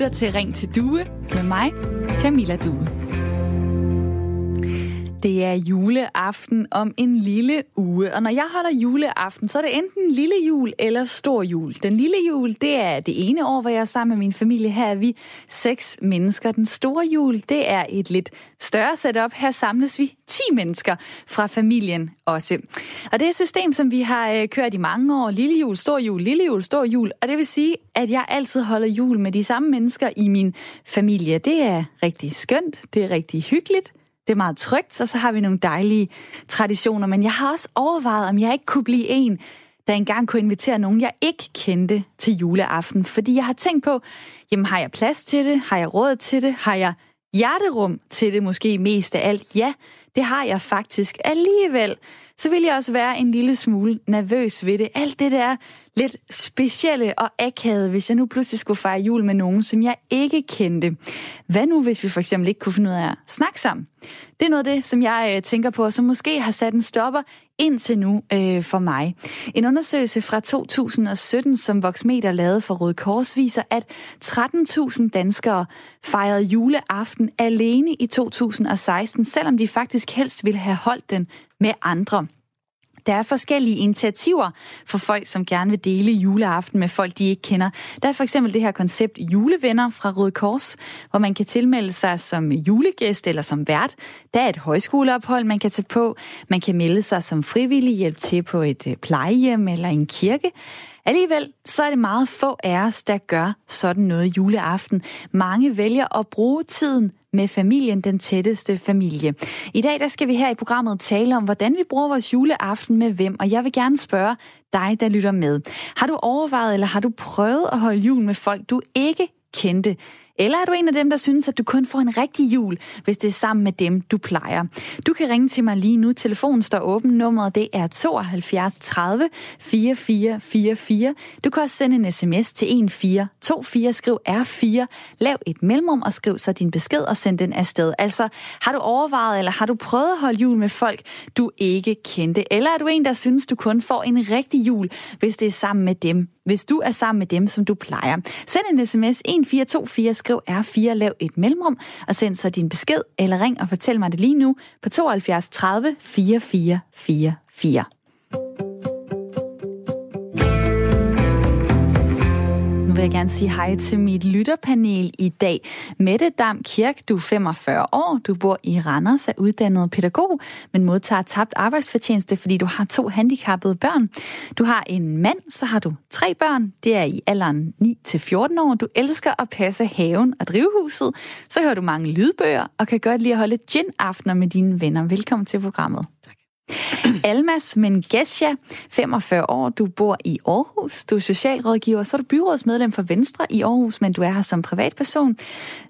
lytter til Ring til Due med mig, Camilla Due. Det er juleaften om en lille uge, og når jeg holder juleaften, så er det enten lille jul eller stor jul. Den lille jul, det er det ene år, hvor jeg er sammen med min familie. Her er vi seks mennesker. Den store jul, det er et lidt større setup. Her samles vi 10 mennesker fra familien også. Og det er et system, som vi har øh, kørt i mange år. Lille jul, stor jul, lille jul, stor jul. Og det vil sige, at jeg altid holder jul med de samme mennesker i min familie. Det er rigtig skønt, det er rigtig hyggeligt, det er meget trygt, og så har vi nogle dejlige traditioner. Men jeg har også overvejet, om jeg ikke kunne blive en, der engang kunne invitere nogen, jeg ikke kendte til juleaften. Fordi jeg har tænkt på, jamen har jeg plads til det? Har jeg råd til det? Har jeg hjerterum til det måske mest af alt? Ja, det har jeg faktisk alligevel. Så vil jeg også være en lille smule nervøs ved det. Alt det der lidt specielle og akavede, hvis jeg nu pludselig skulle fejre jul med nogen, som jeg ikke kendte. Hvad nu, hvis vi for eksempel ikke kunne finde ud af at snakke sammen? Det er noget af det, som jeg øh, tænker på, og som måske har sat en stopper indtil nu øh, for mig. En undersøgelse fra 2017, som Voxmeter lavede for Røde Kors, viser, at 13.000 danskere fejrede juleaften alene i 2016, selvom de faktisk helst ville have holdt den med andre. Der er forskellige initiativer for folk, som gerne vil dele juleaften med folk, de ikke kender. Der er for eksempel det her koncept julevenner fra Røde Kors, hvor man kan tilmelde sig som julegæst eller som vært. Der er et højskoleophold, man kan tage på. Man kan melde sig som frivillig hjælp til på et øh, plejehjem eller en kirke. Alligevel så er det meget få af os, der gør sådan noget juleaften. Mange vælger at bruge tiden med familien, den tætteste familie. I dag der skal vi her i programmet tale om, hvordan vi bruger vores juleaften med hvem, og jeg vil gerne spørge dig, der lytter med. Har du overvejet, eller har du prøvet at holde jul med folk, du ikke kendte? Eller er du en af dem, der synes, at du kun får en rigtig jul, hvis det er sammen med dem, du plejer? Du kan ringe til mig lige nu. Telefonen står åben. Nummeret det er 72 30 4444. Du kan også sende en sms til 1424. Skriv R4. Lav et mellemrum og skriv så din besked og send den afsted. Altså, har du overvejet, eller har du prøvet at holde jul med folk, du ikke kendte? Eller er du en, der synes, du kun får en rigtig jul, hvis det er sammen med dem, hvis du er sammen med dem, som du plejer. Send en sms 1424, skriv R4, lav et mellemrum, og send så din besked, eller ring og fortæl mig det lige nu på 72 30 4444. vil jeg gerne sige hej til mit lytterpanel i dag. Mette Dam Kirk, du er 45 år, du bor i Randers, er uddannet pædagog, men modtager tabt arbejdsfortjeneste, fordi du har to handicappede børn. Du har en mand, så har du tre børn. Det er i alderen 9-14 år. Du elsker at passe haven og drivhuset. Så hører du mange lydbøger og kan godt lide at holde gin-aftener med dine venner. Velkommen til programmet. Tak. Almas Mengesha, 45 år, du bor i Aarhus, du er socialrådgiver, så er du byrådsmedlem for Venstre i Aarhus, men du er her som privatperson.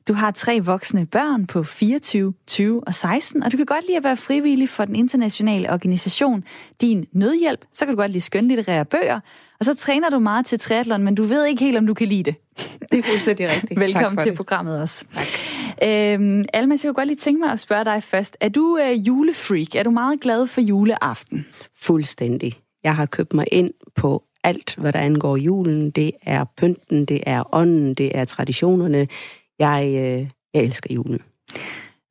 Du har tre voksne børn på 24, 20 og 16, og du kan godt lide at være frivillig for den internationale organisation Din Nødhjælp. Så kan du godt lide skønlitterære bøger, og så træner du meget til triathlon, men du ved ikke helt, om du kan lide det. Det er fuldstændig rigtigt. Velkommen til det. programmet også. Tak. Øhm, Alma, jeg kunne godt lige tænke mig at spørge dig først. Er du øh, julefreak? Er du meget glad for juleaften? Fuldstændig. Jeg har købt mig ind på alt, hvad der angår julen. Det er pynten, det er ånden, det er traditionerne. Jeg, øh, jeg elsker julen.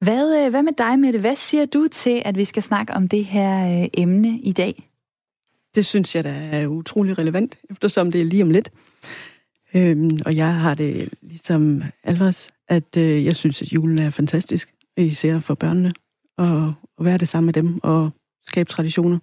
Hvad, øh, hvad med dig, Mette? Hvad siger du til, at vi skal snakke om det her øh, emne i dag? Det synes jeg, der er utrolig relevant, eftersom det er lige om lidt. Øhm, og jeg har det ligesom Alvars, at øh, jeg synes, at julen er fantastisk, især for børnene, og og være det sammen med dem og skabe traditioner.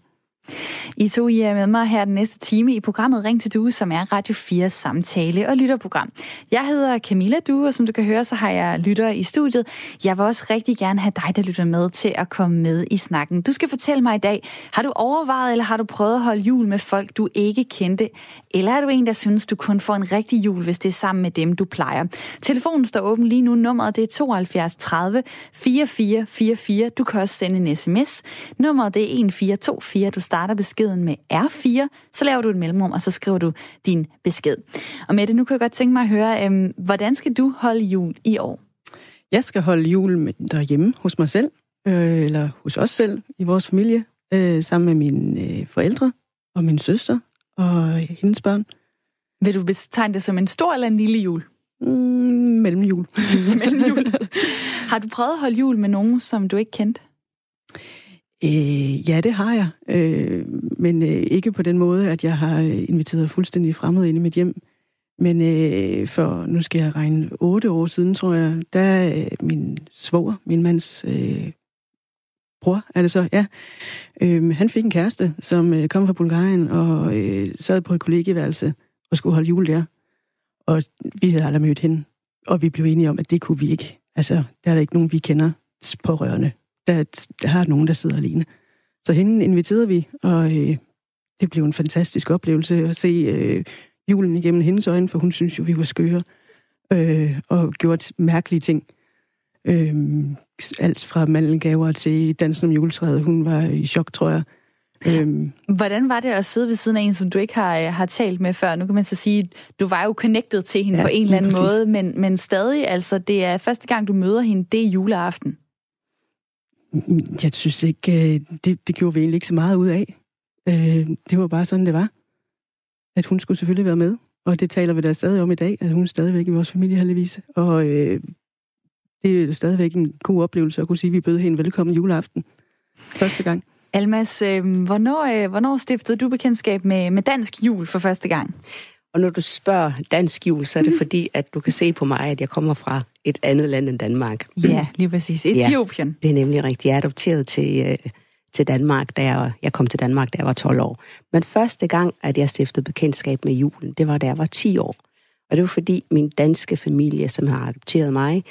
I to I er med mig her den næste time i programmet Ring til Due, som er Radio 4 samtale- og lytterprogram. Jeg hedder Camilla Due, og som du kan høre, så har jeg lytter i studiet. Jeg vil også rigtig gerne have dig, der lytter med, til at komme med i snakken. Du skal fortælle mig i dag, har du overvejet, eller har du prøvet at holde jul med folk, du ikke kendte? Eller er du en, der synes, du kun får en rigtig jul, hvis det er sammen med dem, du plejer? Telefonen står åben lige nu. Nummeret det er 72 30 44 44. Du kan også sende en sms. Nummeret det er 1424. Du starter beskeden med R4, så laver du et mellemrum, og så skriver du din besked. Og Mette, nu kan jeg godt tænke mig at høre, øhm, hvordan skal du holde jul i år? Jeg skal holde jul med, derhjemme hos mig selv, øh, eller hos os selv i vores familie, øh, sammen med mine øh, forældre og min søster og hendes børn. Vil du betegne det som en stor eller en lille jul? Mm, mellemjul. mellemjul. Har du prøvet at holde jul med nogen, som du ikke kendte? Øh, ja, det har jeg. Øh, men øh, ikke på den måde, at jeg har øh, inviteret fuldstændig fremmede ind i mit hjem. Men øh, for, nu skal jeg regne otte år siden, tror jeg, der øh, min svoger, min mands øh, bror, er det så, ja. Øh, han fik en kæreste, som øh, kom fra Bulgarien og øh, sad på et kollegieværelse og skulle holde jul der. Og vi havde aldrig mødt hende, og vi blev enige om, at det kunne vi ikke. Altså, der er der ikke nogen, vi kender pårørende. Der, der har nogen, der sidder alene. Så hende inviterede vi, og øh, det blev en fantastisk oplevelse at se øh, julen igennem hendes øjne, for hun synes jo, vi var skøre øh, og gjort mærkelige ting. Øh, alt fra mandelgaver til dansen om juletræet. Hun var i chok, tror jeg. Øhm. Hvordan var det at sidde ved siden af en, som du ikke har, har talt med før? Nu kan man så sige, du var jo connected til hende ja, på en eller anden præcis. måde, men, men stadig, altså, det er første gang, du møder hende, det er juleaften. Jeg synes ikke, øh, det, det gjorde vi egentlig ikke så meget ud af. Øh, det var bare sådan, det var. At hun skulle selvfølgelig være med, og det taler vi da stadig om i dag, at hun er stadigvæk i vores familie, heldigvis. Og øh, det er stadigvæk en god oplevelse at kunne sige, at vi bød hende velkommen juleaften. Første gang. Almas, øh, hvornår, øh, hvornår stiftede du bekendtskab med, med dansk jul for første gang? Og når du spørger dansk jul, så er det mm. fordi, at du kan se på mig, at jeg kommer fra et andet land end Danmark. Ja, lige præcis. Etiopien. Ja, det er nemlig rigtigt. Jeg er adopteret til, øh, til Danmark, da jeg, jeg kom til Danmark, da jeg var 12 år. Men første gang, at jeg stiftede bekendtskab med julen, det var da jeg var 10 år. Og det var fordi min danske familie, som har adopteret mig,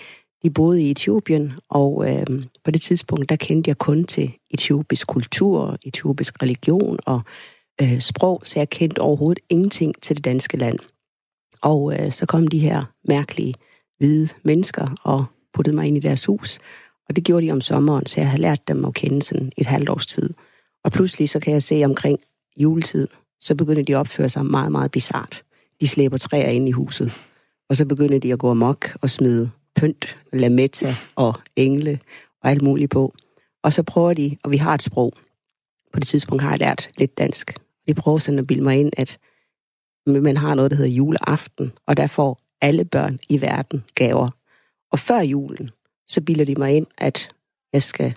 de boede i Etiopien, og øh, på det tidspunkt, der kendte jeg kun til etiopisk kultur, etiopisk religion og øh, sprog, så jeg kendte overhovedet ingenting til det danske land. Og øh, så kom de her mærkelige hvide mennesker og puttede mig ind i deres hus, og det gjorde de om sommeren, så jeg havde lært dem at kende sådan et halvt års tid. Og pludselig så kan jeg se omkring juletid, så begynder de at opføre sig meget, meget bizart. De slæber træer ind i huset, og så begynder de at gå amok og smide pynt, lametta og engle og alt muligt på. Og så prøver de, og vi har et sprog. På det tidspunkt har jeg lært lidt dansk. De prøver sådan at bilde mig ind, at man har noget, der hedder juleaften, og der får alle børn i verden gaver. Og før julen, så bilder de mig ind, at jeg skal,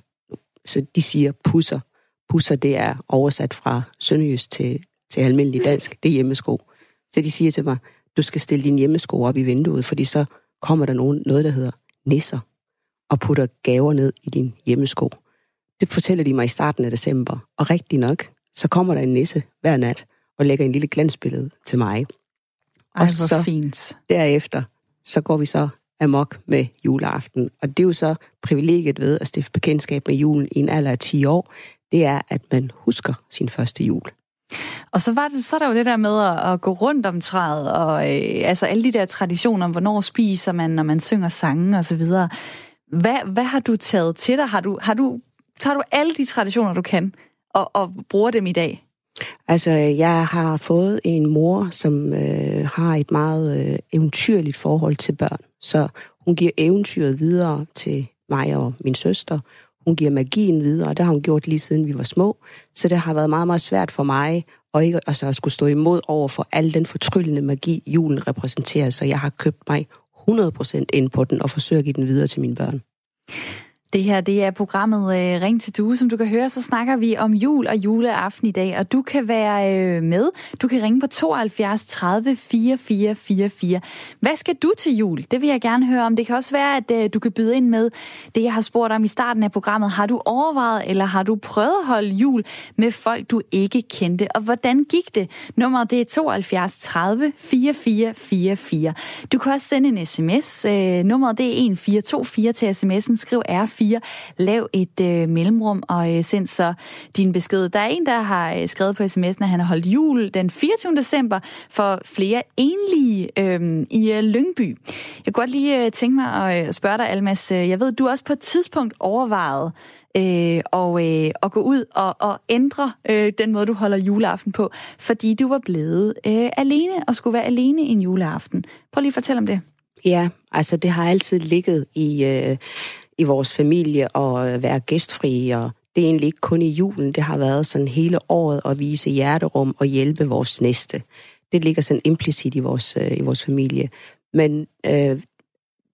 så de siger pusser. Pusser, det er oversat fra sønderjysk til, til almindelig dansk. Det er hjemmesko. Så de siger til mig, du skal stille din hjemmesko op i vinduet, fordi så kommer der nogen, noget, der hedder nisser, og putter gaver ned i din hjemmesko. Det fortæller de mig i starten af december. Og rigtig nok, så kommer der en nisse hver nat og lægger en lille glansbillede til mig. Ej, og så fint. derefter, så går vi så amok med juleaften. Og det er jo så privilegiet ved at stifte bekendtskab med julen i en alder af 10 år, det er, at man husker sin første jul. Og så, var det, så er der jo det der med at, at gå rundt om træet, og øh, altså alle de der traditioner om, hvornår spiser man, når man synger sange og så videre. Hvad, hvad har du taget til dig? Har du, har du, tager du alle de traditioner, du kan, og, og bruger dem i dag? Altså, jeg har fået en mor, som øh, har et meget øh, eventyrligt forhold til børn. Så hun giver eventyret videre til mig og min søster. Hun giver magien videre, og det har hun gjort lige siden vi var små. Så det har været meget, meget svært for mig og ikke altså, at skulle stå imod over for al den fortryllende magi, julen repræsenterer. Så jeg har købt mig 100% ind på den og forsøger at give den videre til mine børn. Det her, det er programmet øh, Ring til Due. Som du kan høre, så snakker vi om jul og juleaften i dag, og du kan være øh, med. Du kan ringe på 72 30 44 44. Hvad skal du til jul? Det vil jeg gerne høre om. Det kan også være, at øh, du kan byde ind med det, jeg har spurgt om i starten af programmet. Har du overvejet, eller har du prøvet at holde jul med folk, du ikke kendte? Og hvordan gik det? Nummeret det er 72 30 44 44. Du kan også sende en sms. Øh, nummeret det er 1424 til sms'en. Skriv R 4. Lav et øh, mellemrum og øh, send så din besked. Der er en, der har øh, skrevet på sms'en, at han har holdt jul den 24. december for flere enlige øh, i øh, Lyngby. Jeg kunne godt lige øh, tænke mig at øh, spørge dig, Almas. Øh, jeg ved, du også på et tidspunkt overvejet øh, og, øh, at gå ud og, og ændre øh, den måde, du holder juleaften på, fordi du var blevet øh, alene og skulle være alene en juleaften. Prøv lige at fortælle om det. Ja, altså det har altid ligget i, øh, i vores familie og øh, være gæstfri, og det er egentlig ikke kun i julen, det har været sådan hele året at vise hjerterum og hjælpe vores næste. Det ligger sådan implicit i vores, øh, i vores familie. Men øh,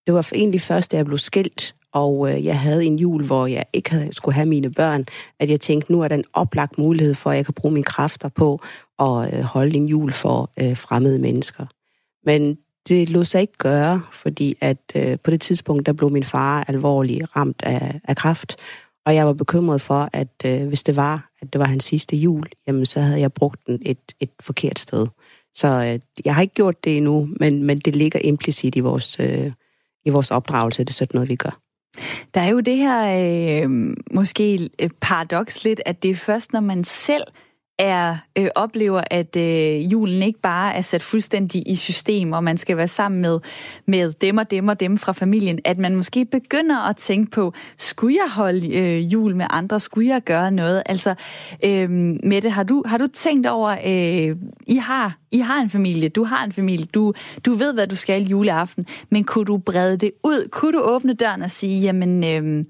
det var egentlig først, da jeg blev skilt, og øh, jeg havde en jul, hvor jeg ikke havde, skulle have mine børn, at jeg tænkte, nu er der en oplagt mulighed for, at jeg kan bruge mine kræfter på at øh, holde en jul for øh, fremmede mennesker. Men det lod sig ikke gøre, fordi at øh, på det tidspunkt, der blev min far alvorligt ramt af, af kræft, og jeg var bekymret for, at øh, hvis det var, at det var hans sidste jul, jamen så havde jeg brugt den et, et forkert sted. Så øh, jeg har ikke gjort det endnu, men, men det ligger implicit i vores, øh, i vores opdragelse. Det er sådan noget, vi gør. Der er jo det her øh, måske paradoks lidt, at det er først, når man selv er øh, oplever, at øh, julen ikke bare er sat fuldstændig i system, og man skal være sammen med, med dem og dem og dem fra familien, at man måske begynder at tænke på, skulle jeg holde øh, jul med andre? Skulle jeg gøre noget? Altså, øh, Mette, har du, har du tænkt over, øh, I, har, I har en familie, du har en familie, du, du ved, hvad du skal juleaften, men kunne du brede det ud? Kunne du åbne døren og sige, jamen, øh,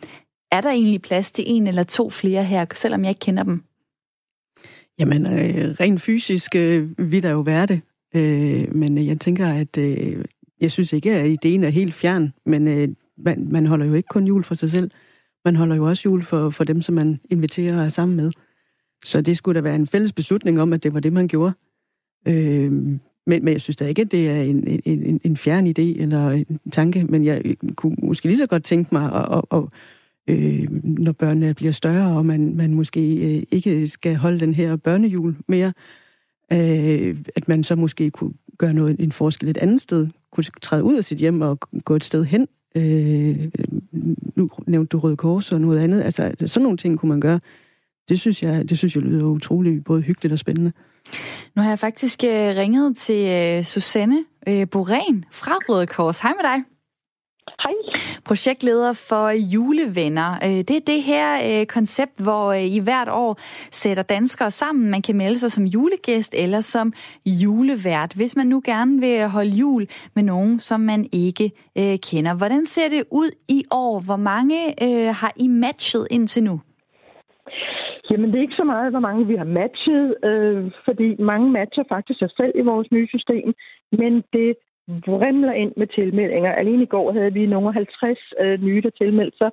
er der egentlig plads til en eller to flere her, selvom jeg ikke kender dem? Jamen, øh, rent fysisk øh, vil der jo være det. Øh, men jeg tænker, at øh, jeg synes ikke, at ideen er helt fjern. Men øh, man, man holder jo ikke kun jul for sig selv. Man holder jo også jul for, for dem, som man inviterer og er sammen med. Så det skulle da være en fælles beslutning om, at det var det, man gjorde. Øh, men, men jeg synes da ikke, at det er en, en, en fjern idé eller en tanke, men jeg kunne måske lige så godt tænke mig at, at, at øh, når børnene bliver større, og man, man måske øh, ikke skal holde den her børnejul mere, øh, at man så måske kunne gøre noget, en forskel et andet sted, kunne træde ud af sit hjem og gå et sted hen. Øh, nu nævnte du Røde Kors og noget andet. Altså, sådan nogle ting kunne man gøre. Det synes jeg, det synes jeg lyder utroligt både hyggeligt og spændende. Nu har jeg faktisk øh, ringet til øh, Susanne øh, Boren fra Røde Kors. Hej med dig. Hej. Projektleder for julevenner. Øh, det er det her øh, koncept, hvor øh, I hvert år sætter danskere sammen. Man kan melde sig som julegæst eller som julevært, hvis man nu gerne vil holde jul med nogen, som man ikke kender. Hvordan ser det ud i år? Hvor mange har I matchet indtil nu? Jamen, det er ikke så meget, hvor mange vi har matchet, øh, fordi mange matcher faktisk sig selv i vores nye system, men det vrimler ind med tilmeldinger. Alene i går havde vi nogle 50 øh, nye, der tilmeldte sig,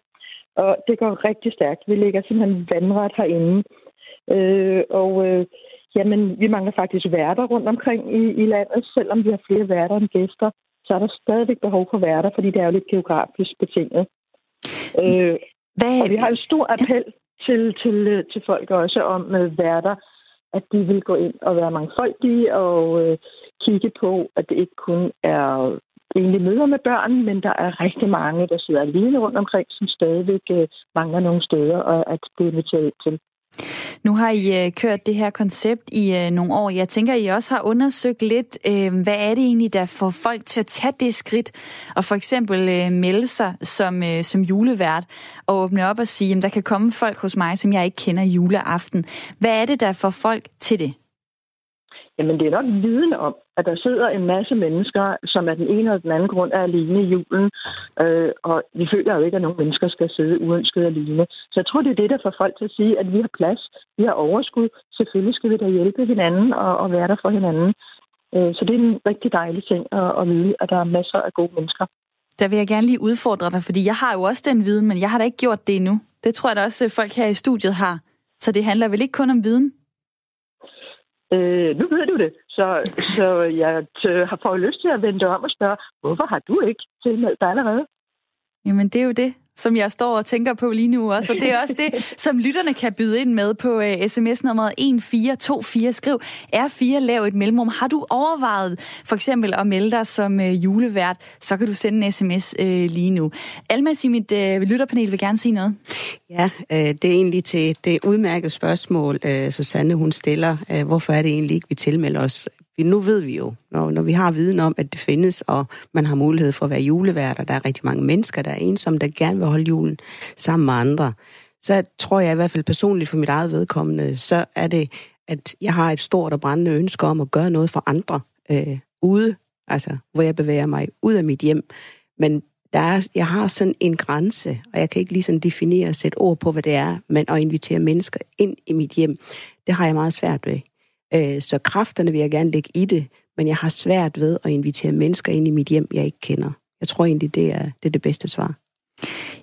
og det går rigtig stærkt. Vi ligger simpelthen vandret herinde. Øh, og øh, jamen, vi mangler faktisk værter rundt omkring i, i landet. Selvom vi har flere værter end gæster, så er der stadigvæk behov for værter, fordi det er jo lidt geografisk betinget. Øh, Hvad? Og vi har en stor appel ja. til, til, til folk også om med værter, at de vil gå ind og være mangfoldige og øh, kigge på, at det ikke kun er egentlig møder med børn, men der er rigtig mange, der sidder alene rundt omkring, som stadigvæk øh, mangler nogle steder og at blive inviteret til. Nu har I øh, kørt det her koncept i øh, nogle år. Jeg tænker, I også har undersøgt lidt, hvad er det egentlig, der får folk til at tage det skridt, og for eksempel melde sig som, som julevært, og åbne op og sige, at der kan komme folk hos mig, som jeg ikke kender juleaften. Hvad er det, der får folk til det? Jamen, det er nok viden om, at der sidder en masse mennesker, som af den ene eller den anden grund er alene i julen. Øh, og vi føler jo ikke, at nogen mennesker skal sidde uønsket alene. Så jeg tror, det er det, der får folk til at sige, at vi har plads, vi har overskud. Selvfølgelig skal vi da hjælpe hinanden og, og være der for hinanden. Øh, så det er en rigtig dejlig ting at, at vide, at der er masser af gode mennesker. Der vil jeg gerne lige udfordre dig, fordi jeg har jo også den viden, men jeg har da ikke gjort det endnu. Det tror jeg da også, folk her i studiet har. Så det handler vel ikke kun om viden? Øh, nu ved du det, så, så jeg har fået lyst til at vende om og spørge, hvorfor har du ikke tilmeldt dig allerede? Jamen, det er jo det, som jeg står og tænker på lige nu også. Og det er også det, som lytterne kan byde ind med på uh, sms-nummeret 1424. Skriv R4, lav et mellemrum. Har du overvejet for eksempel at melde dig som uh, julevært, så kan du sende en sms uh, lige nu. Almas i mit uh, lytterpanel vil gerne sige noget. Ja, uh, det er egentlig til det udmærkede spørgsmål, uh, Susanne hun stiller. Uh, hvorfor er det egentlig ikke, vi tilmelder os? Nu ved vi jo, når, når vi har viden om, at det findes, og man har mulighed for at være julevært, og der er rigtig mange mennesker, der er ensomme, der gerne vil holde julen sammen med andre, så tror jeg i hvert fald personligt for mit eget vedkommende, så er det, at jeg har et stort og brændende ønske om at gøre noget for andre øh, ude, altså hvor jeg bevæger mig ud af mit hjem. Men der er, jeg har sådan en grænse, og jeg kan ikke lige sådan definere og sætte ord på, hvad det er, men at invitere mennesker ind i mit hjem, det har jeg meget svært ved. Øh, så kræfterne vil jeg gerne lægge i det, men jeg har svært ved at invitere mennesker ind i mit hjem, jeg ikke kender. Jeg tror egentlig, det er det, er det bedste svar.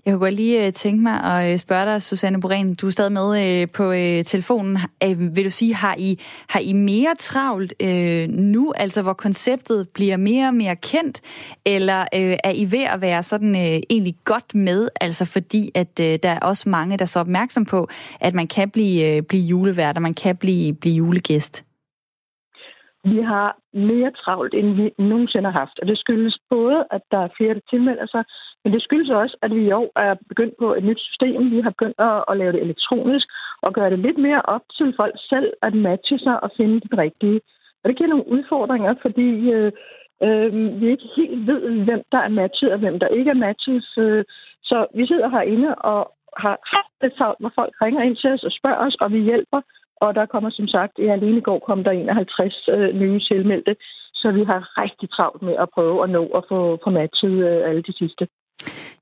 Jeg kunne godt lige øh, tænke mig at øh, spørge dig, Susanne Boren, du er stadig med øh, på telefonen. Vil du sige, har I, har I mere travlt nu, altså hvor konceptet bliver mere og mere kendt, eller er I ved at være sådan egentlig godt med, altså fordi at der er også mange, der er så opmærksom på, at man kan blive, blive julevært, og man kan blive, blive julegæst? Vi har mere travlt, end vi nogensinde har haft. Og det skyldes både, at der er flere, der tilmelder sig, men det skyldes også, at vi i år er begyndt på et nyt system. Vi har begyndt at, at lave det elektronisk og gøre det lidt mere op til folk selv at matche sig og finde det rigtige. Og det giver nogle udfordringer, fordi øh, øh, vi ikke helt ved, hvem der er matchet og hvem der ikke er matchet. Så vi sidder herinde og har haft et hvor folk ringer ind til os og spørger os, og vi hjælper. Og der kommer som sagt, ja, alene i går kom der 51 øh, nye tilmeldte, så vi har rigtig travlt med at prøve at nå at få, få matchet øh, alle de sidste.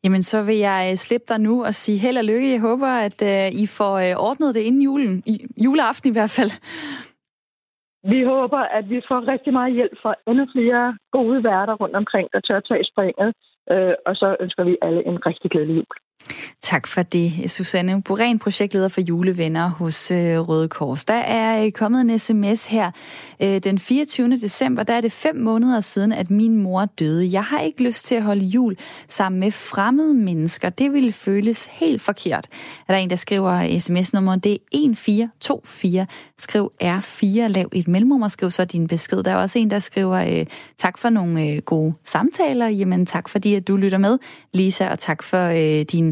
Jamen, så vil jeg øh, slippe dig nu og sige held og lykke. Jeg håber, at uh, I får uh, ordnet det inden julen. I, juleaften i hvert fald. Vi håber, at vi får rigtig meget hjælp fra endnu flere gode værter rundt omkring, der tør tage springet. Uh, og så ønsker vi alle en rigtig glædelig jul. Tak for det, Susanne Buren, projektleder for julevenner hos øh, Røde Kors. Der er øh, kommet en sms her øh, den 24. december. Der er det fem måneder siden, at min mor døde. Jeg har ikke lyst til at holde jul sammen med fremmede mennesker. Det ville føles helt forkert. Er der en, der skriver sms nummer Det er 1424. Skriv R4, lav et mellemrum og skriv så din besked. Der er også en, der skriver tak for nogle gode samtaler. Jamen tak fordi, at du lytter med, Lisa, og tak for din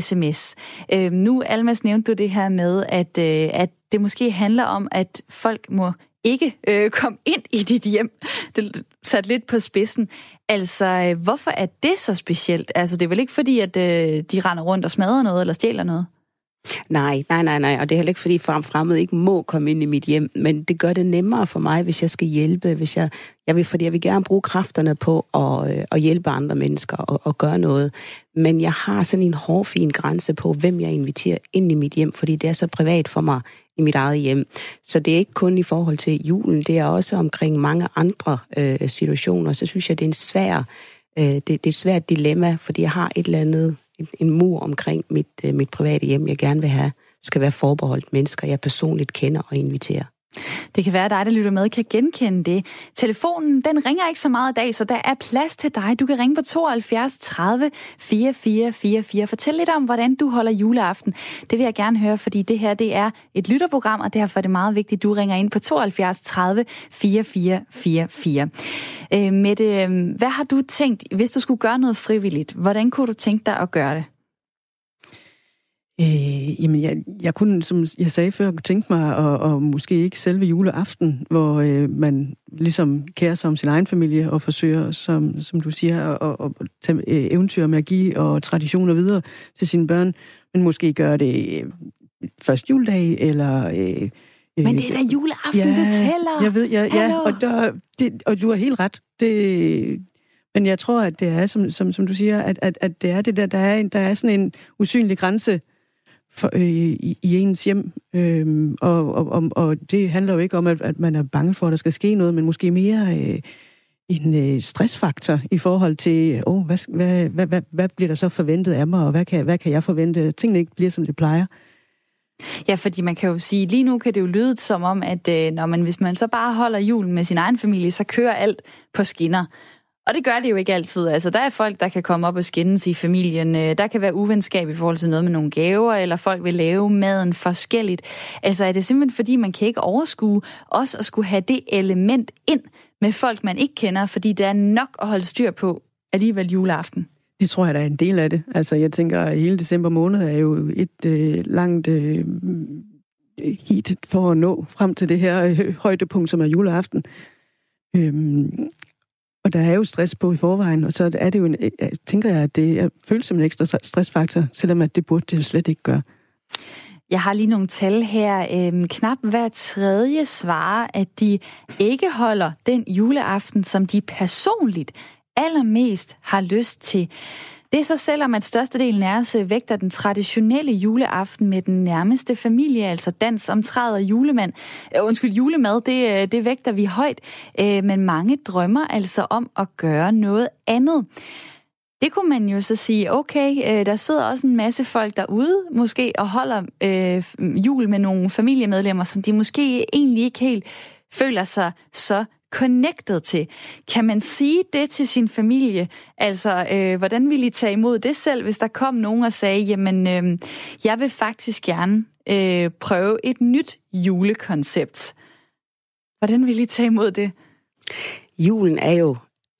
sms. Øh, nu, Almas, nævnte du det her med, at, øh, at det måske handler om, at folk må ikke øh, komme ind i dit hjem. Det sat lidt på spidsen. Altså, øh, hvorfor er det så specielt? Altså, det er vel ikke fordi, at øh, de render rundt og smadrer noget eller stjæler noget? Nej, nej, nej, nej. Og det er heller ikke, fordi fremmed ikke må komme ind i mit hjem, men det gør det nemmere for mig, hvis jeg skal hjælpe, hvis jeg, jeg vil, fordi jeg vil gerne bruge kræfterne på at, øh, at hjælpe andre mennesker og, og gøre noget. Men jeg har sådan en hårfin grænse på, hvem jeg inviterer ind i mit hjem, fordi det er så privat for mig i mit eget hjem. Så det er ikke kun i forhold til julen, det er også omkring mange andre øh, situationer. Så synes jeg, det er en svær, øh, det, det er et svært dilemma, fordi jeg har et eller andet en, en mur omkring mit, øh, mit private hjem, jeg gerne vil have, skal være forbeholdt mennesker, jeg personligt kender og inviterer. Det kan være, at dig, der lytter med, kan genkende det. Telefonen, den ringer ikke så meget i dag, så der er plads til dig. Du kan ringe på 72 30 44 44. Fortæl lidt om, hvordan du holder juleaften. Det vil jeg gerne høre, fordi det her det er et lytterprogram, og derfor er det meget vigtigt, at du ringer ind på 72 30 44 44. Øh, Mette, øh, hvad har du tænkt, hvis du skulle gøre noget frivilligt? Hvordan kunne du tænke dig at gøre det? Øh, jamen, jeg, jeg kunne, som jeg sagde før, tænke mig, og, og måske ikke selve juleaften, hvor øh, man ligesom kærer sig om sin egen familie og forsøger, som, som du siger, at, at, at tage øh, eventyr, magi og traditioner videre til sine børn, men måske gøre det øh, først juledag, eller... Øh, men det er da juleaften, ja, det tæller. Jeg ved, ja, ja og, der, det, og du har helt ret. Det, men jeg tror, at det er, som, som, som du siger, at, at, at det er det der, der er, der er sådan en usynlig grænse for, øh, i, i ens hjem. Øh, og, og, og det handler jo ikke om, at, at man er bange for, at der skal ske noget, men måske mere øh, en øh, stressfaktor i forhold til, oh, hvad, hvad, hvad, hvad, hvad bliver der så forventet af mig, og hvad kan, hvad kan jeg forvente? Tingene ikke bliver, som det plejer. Ja, fordi man kan jo sige, lige nu kan det jo lyde som om, at øh, når man, hvis man så bare holder julen med sin egen familie, så kører alt på skinner. Og det gør det jo ikke altid. Altså, der er folk, der kan komme op og skændes i familien. Øh, der kan være uvenskab i forhold til noget med nogle gaver, eller folk vil lave maden forskelligt. Altså, er det simpelthen fordi, man kan ikke overskue også at skulle have det element ind med folk, man ikke kender, fordi det er nok at holde styr på alligevel juleaften? Det tror jeg, der er en del af det. Altså, jeg tænker, at hele december måned er jo et øh, langt øh, hit for at nå frem til det her øh, højdepunkt, som er juleaften. Øhm, og der er jo stress på i forvejen, og så er det jo en, øh, øh, tænker jeg, at det føles som en ekstra stressfaktor, selvom at det burde det slet ikke gøre. Jeg har lige nogle tal her. Øhm, knap hver tredje svarer, at de ikke holder den juleaften, som de personligt allermest har lyst til. Det er så selvom, at størstedelen af os øh, vægter den traditionelle juleaften med den nærmeste familie, altså dans om træet og julemand. Uh, undskyld, julemad, det, øh, det vægter vi højt, uh, men mange drømmer altså om at gøre noget andet. Det kunne man jo så sige, okay, øh, der sidder også en masse folk derude, måske, og holder øh, jul med nogle familiemedlemmer, som de måske egentlig ikke helt føler sig så connected til. Kan man sige det til sin familie? Altså, øh, hvordan ville I tage imod det selv, hvis der kom nogen og sagde, jamen, øh, jeg vil faktisk gerne øh, prøve et nyt julekoncept. Hvordan vil I tage imod det? Julen er jo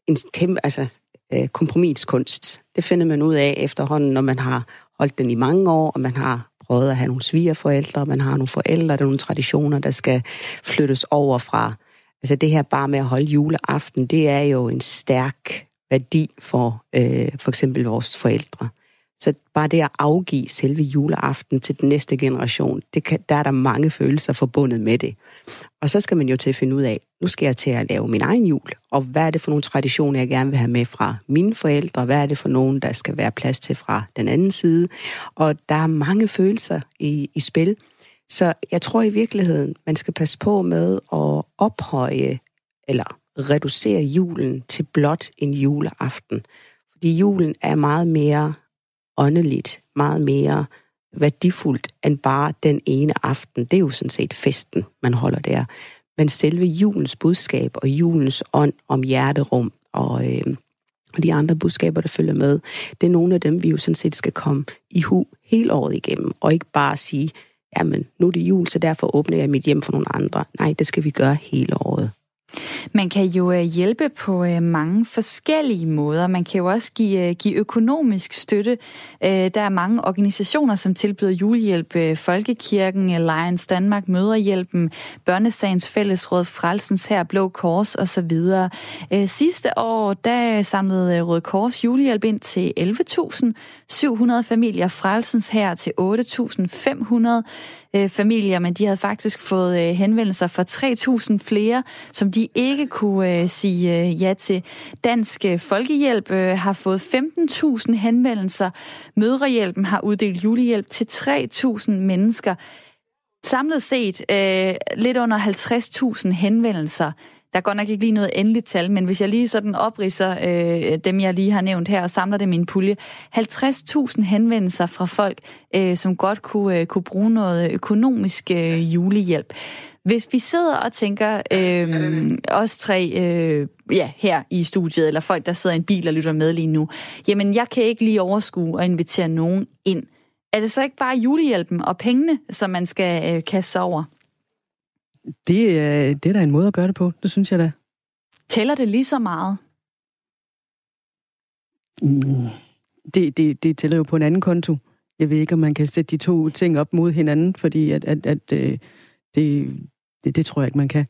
en kæmpe, altså øh, kompromiskunst. Det finder man ud af efterhånden, når man har holdt den i mange år, og man har prøvet at have nogle svigerforældre, man har nogle forældre, der er nogle traditioner, der skal flyttes over fra. Altså det her bare med at holde juleaften, det er jo en stærk værdi for øh, for eksempel vores forældre. Så bare det at afgive selve juleaften til den næste generation, det kan, der er der mange følelser forbundet med det. Og så skal man jo til at finde ud af, nu skal jeg til at lave min egen jul, og hvad er det for nogle traditioner, jeg gerne vil have med fra mine forældre, hvad er det for nogen, der skal være plads til fra den anden side. Og der er mange følelser i, i spil. Så jeg tror i virkeligheden, man skal passe på med at ophøje eller reducere julen til blot en juleaften. Fordi julen er meget mere åndeligt, meget mere værdifuldt end bare den ene aften. Det er jo sådan set festen, man holder der. Men selve julens budskab og julens ånd om hjerterum og, øh, og de andre budskaber, der følger med, det er nogle af dem, vi jo sådan set skal komme i hu hele året igennem, og ikke bare sige, jamen nu er det jul, så derfor åbner jeg mit hjem for nogle andre. Nej, det skal vi gøre hele året. Man kan jo øh, hjælpe på øh, mange forskellige måder. Man kan jo også give, øh, give økonomisk støtte. Der er mange organisationer, som tilbyder julehjælp. Folkekirken, Lions Danmark, Møderhjælpen, Børnesagens Fællesråd, Frelsens Her, Blå Kors osv. Sidste år, der samlede Røde Kors julehjælp ind til 11.700 familier, Frelsens Her til 8.500 øh, familier, men de havde faktisk fået øh, henvendelser fra 3.000 flere, som de ikke kunne øh, sige øh, ja til. Dansk øh, Folkehjælp øh, har fået 15.000 henvendelser. Mødrehjælpen har uddelt julehjælp til 3.000 mennesker. Samlet set øh, lidt under 50.000 henvendelser der er godt nok ikke lige noget endeligt tal, men hvis jeg lige sådan opridser øh, dem, jeg lige har nævnt her, og samler dem i en pulje, 50.000 henvendelser fra folk, øh, som godt kunne, øh, kunne bruge noget økonomisk øh, julehjælp. Hvis vi sidder og tænker, øh, os tre øh, ja, her i studiet, eller folk, der sidder i en bil og lytter med lige nu, jamen jeg kan ikke lige overskue at invitere nogen ind. Er det så ikke bare julehjælpen og pengene, som man skal øh, kaste sig over? Det, er, det er da en måde at gøre det på, det synes jeg da. Tæller det lige så meget? Mm, det, det, det tæller jo på en anden konto. Jeg ved ikke, om man kan sætte de to ting op mod hinanden, fordi at, at, at, øh, det, det, det tror jeg ikke, man kan.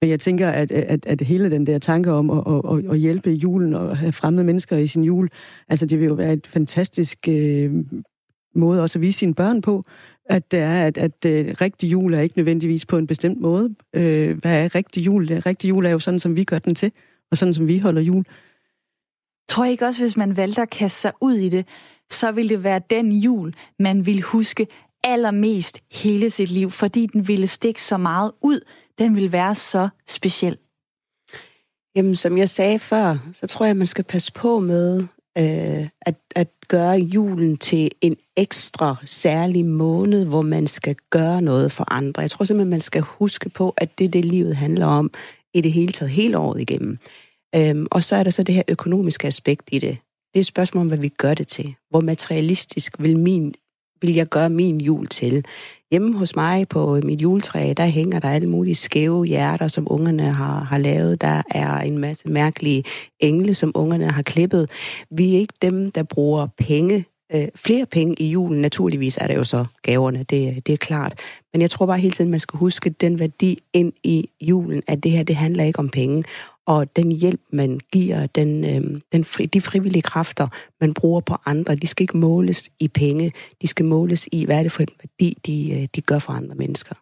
Men jeg tænker, at, at, at hele den der tanke om at, at, at hjælpe julen og have fremmede mennesker i sin jul, altså det vil jo være et fantastisk øh, måde også at vise sine børn på, at det er, at, at uh, rigtig jul er ikke nødvendigvis på en bestemt måde. Uh, hvad er rigtig jul? Rigtig jul er jo sådan, som vi gør den til, og sådan, som vi holder jul. Tror jeg ikke også, hvis man valgte at kaste sig ud i det, så ville det være den jul, man ville huske allermest hele sit liv, fordi den ville stikke så meget ud. Den ville være så speciel. Jamen, som jeg sagde før, så tror jeg, man skal passe på med øh, at, at gøre julen til en ekstra særlig måned, hvor man skal gøre noget for andre. Jeg tror simpelthen, man skal huske på, at det er det, livet handler om i det hele taget, hele året igennem. Øhm, og så er der så det her økonomiske aspekt i det. Det er et spørgsmål om, hvad vi gør det til. Hvor materialistisk vil, min, vil jeg gøre min jul til? Hjemme hos mig på mit juletræ, der hænger der alle mulige skæve hjerter, som ungerne har, har lavet. Der er en masse mærkelige engle, som ungerne har klippet. Vi er ikke dem, der bruger penge øh, flere penge i julen. Naturligvis er det jo så gaverne, det, det er klart. Men jeg tror bare hele tiden, man skal huske den værdi ind i julen, at det her, det handler ikke om penge. Og den hjælp, man giver, den, øh, den fri, de frivillige kræfter, man bruger på andre, de skal ikke måles i penge. De skal måles i, hvad er det for en værdi, de, øh, de gør for andre mennesker.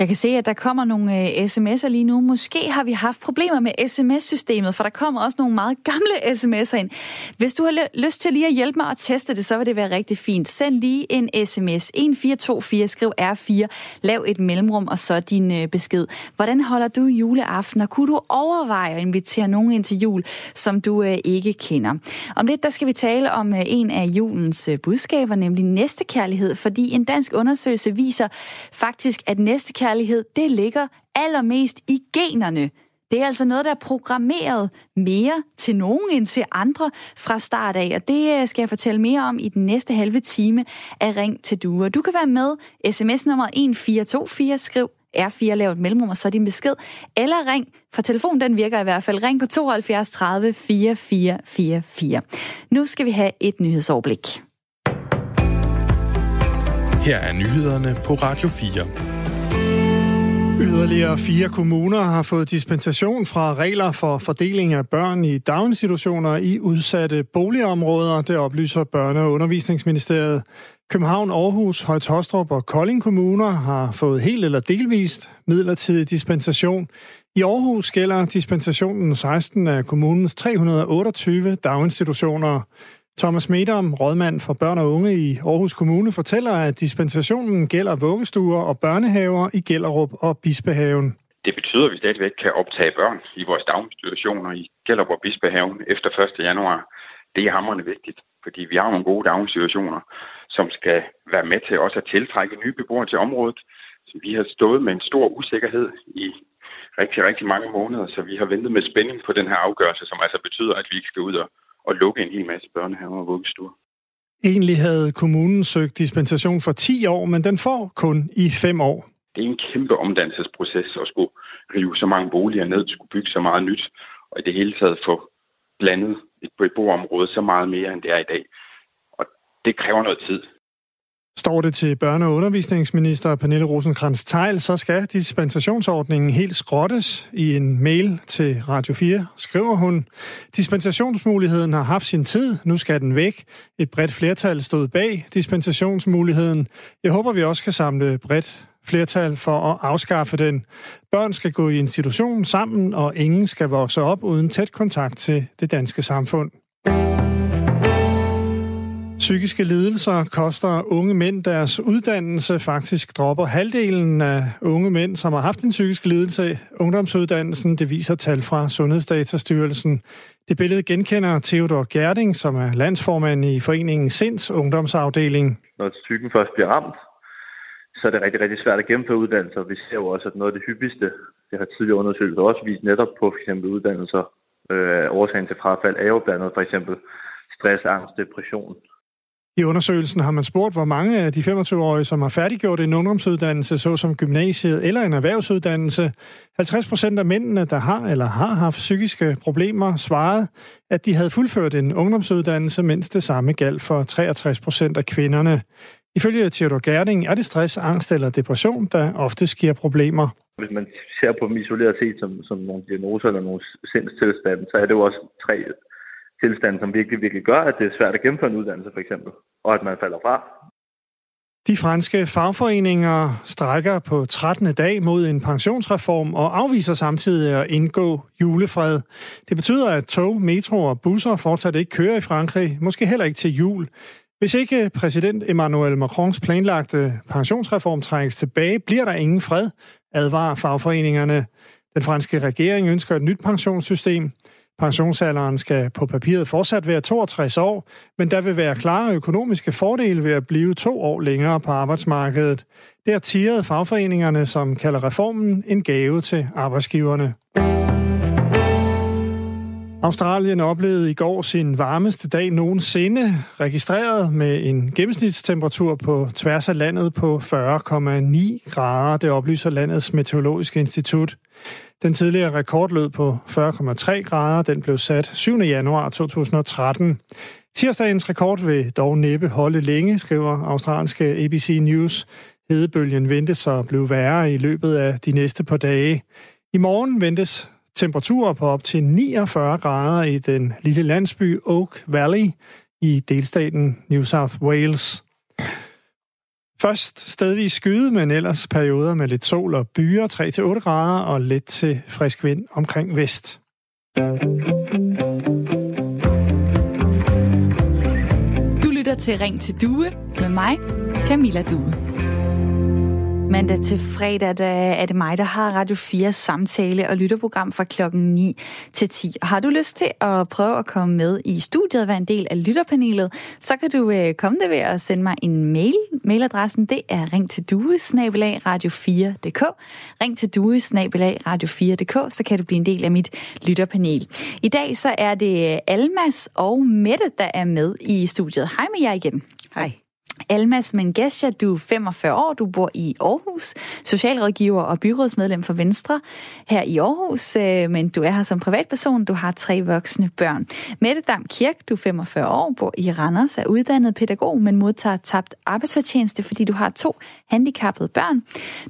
Jeg kan se, at der kommer nogle øh, sms'er lige nu. Måske har vi haft problemer med sms-systemet, for der kommer også nogle meget gamle sms'er ind. Hvis du har lyst til lige at hjælpe mig at teste det, så vil det være rigtig fint. Send lige en sms 1424, skriv R4, lav et mellemrum og så din øh, besked. Hvordan holder du juleaften, og kunne du overveje at invitere nogen ind til jul, som du øh, ikke kender? Om lidt, der skal vi tale om øh, en af julens øh, budskaber, nemlig næstekærlighed, fordi en dansk undersøgelse viser faktisk, at næstekærlighed det ligger allermest i generne. Det er altså noget, der er programmeret mere til nogen end til andre fra start af, og det øh, skal jeg fortælle mere om i den næste halve time af Ring til Due. Du kan være med. SMS nummer 1424, skriv R4, lav et mellemrum, og så din besked. Eller ring, for telefonen den virker i hvert fald. Ring på 72 30 4444. Nu skal vi have et nyhedsoverblik. Her er nyhederne på Radio 4. Yderligere fire kommuner har fået dispensation fra regler for fordeling af børn i daginstitutioner i udsatte boligområder, det oplyser Børne- og Undervisningsministeriet. København, Aarhus, Højtostrup og Kolding kommuner har fået helt eller delvist midlertidig dispensation. I Aarhus gælder dispensationen 16 af kommunens 328 daginstitutioner. Thomas Medom, rådmand for børn og unge i Aarhus Kommune, fortæller, at dispensationen gælder vuggestuer og børnehaver i Gellerup og Bispehaven. Det betyder, at vi stadigvæk kan optage børn i vores daginstitutioner i Gellerup og Bispehaven efter 1. januar. Det er hammerende vigtigt, fordi vi har nogle gode daginstitutioner, som skal være med til også at tiltrække nye beboere til området. Så vi har stået med en stor usikkerhed i rigtig, rigtig mange måneder, så vi har ventet med spænding på den her afgørelse, som altså betyder, at vi ikke skal ud og at lukke en hel masse børnehaver og vuggestuer. Egentlig havde kommunen søgt dispensation for 10 år, men den får kun i 5 år. Det er en kæmpe omdannelsesproces at skulle rive så mange boliger ned, skulle bygge så meget nyt, og i det hele taget få blandet et beboerområde så meget mere, end det er i dag. Og det kræver noget tid. Står det til børne- og undervisningsminister Pernille rosenkrantz teil så skal dispensationsordningen helt skrottes. I en mail til Radio 4 skriver hun, dispensationsmuligheden har haft sin tid, nu skal den væk. Et bredt flertal stod bag dispensationsmuligheden. Jeg håber, vi også kan samle bredt flertal for at afskaffe den. Børn skal gå i institution sammen, og ingen skal vokse op uden tæt kontakt til det danske samfund. Psykiske lidelser koster unge mænd deres uddannelse. Faktisk dropper halvdelen af unge mænd, som har haft en psykisk lidelse, ungdomsuddannelsen. Det viser tal fra Sundhedsdatastyrelsen. Det billede genkender Theodor Gerding, som er landsformand i foreningen Sinds ungdomsafdeling. Når psyken først bliver ramt, så er det rigtig, rigtig svært at gennemføre uddannelser. Vi ser jo også, at noget af det hyppigste, det har tidligere undersøgelser også vist netop på f.eks. uddannelser, øh, årsagen til frafald er jo blandt andet for eksempel stress, angst, depression, i undersøgelsen har man spurgt, hvor mange af de 25-årige, som har færdiggjort en ungdomsuddannelse, såsom gymnasiet eller en erhvervsuddannelse. 50 procent af mændene, der har eller har haft psykiske problemer, svarede, at de havde fuldført en ungdomsuddannelse, mens det samme galt for 63 procent af kvinderne. Ifølge Theodor Gerding er det stress, angst eller depression, der ofte giver problemer. Hvis man ser på dem isoleret set som, som nogle diagnoser eller nogle sindstilstande, så er det jo også tre tilstand, som virkelig, virkelig gør, at det er svært at gennemføre en uddannelse, for eksempel, og at man falder fra. De franske fagforeninger strækker på 13. dag mod en pensionsreform og afviser samtidig at indgå julefred. Det betyder, at tog, metro og busser fortsat ikke kører i Frankrig, måske heller ikke til jul. Hvis ikke præsident Emmanuel Macrons planlagte pensionsreform trækkes tilbage, bliver der ingen fred, advarer fagforeningerne. Den franske regering ønsker et nyt pensionssystem. Pensionsalderen skal på papiret fortsat være 62 år, men der vil være klare økonomiske fordele ved at blive to år længere på arbejdsmarkedet. Det har tiret fagforeningerne, som kalder reformen en gave til arbejdsgiverne. Australien oplevede i går sin varmeste dag nogensinde, registreret med en gennemsnitstemperatur på tværs af landet på 40,9 grader. Det oplyser landets meteorologiske institut. Den tidligere rekord lød på 40,3 grader. Den blev sat 7. januar 2013. Tirsdagens rekord vil dog næppe holde længe, skriver australske ABC News. Hedebølgen ventes at blive værre i løbet af de næste par dage. I morgen ventes temperaturer på op til 49 grader i den lille landsby Oak Valley i delstaten New South Wales. Først stedvis skyde, men ellers perioder med lidt sol og byer, 3-8 grader og lidt til frisk vind omkring vest. Du lytter til Ring til Due med mig, Camilla Due. Mandag til fredag der er det mig, der har Radio 4 samtale og lytterprogram fra klokken 9 til 10. Og har du lyst til at prøve at komme med i studiet og være en del af lytterpanelet, så kan du øh, komme det ved at sende mig en mail. Mailadressen det er ring til due radio4.dk. Ring til due radio4.dk, så kan du blive en del af mit lytterpanel. I dag så er det Almas og Mette, der er med i studiet. Hej med jer igen. Hej. Almas Mengesha, du er 45 år, du bor i Aarhus, socialrådgiver og byrådsmedlem for Venstre her i Aarhus, øh, men du er her som privatperson, du har tre voksne børn. Mette Dam Kirk, du er 45 år, bor i Randers, er uddannet pædagog, men modtager tabt arbejdsfortjeneste, fordi du har to handicappede børn.